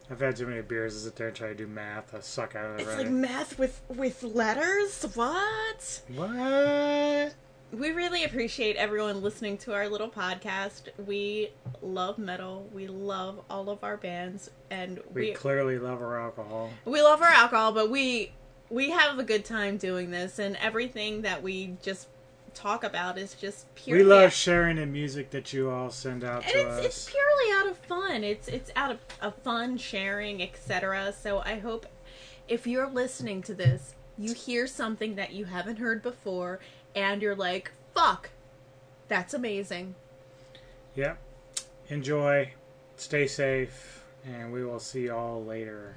I've had too many beers to sit there and try to do math. I suck at it It's like math with with letters. What? What? We really appreciate everyone listening to our little podcast. We love metal. We love all of our bands, and we we clearly love our alcohol. we love our alcohol. But we we have a good time doing this, and everything that we just talk about is just purely We love sharing the music that you all send out and to it's, us. it's purely out of fun. It's it's out of, of fun sharing, etc. So I hope if you're listening to this, you hear something that you haven't heard before, and you're like, "Fuck, that's amazing." Yep. Enjoy. Stay safe. And we will see y'all later.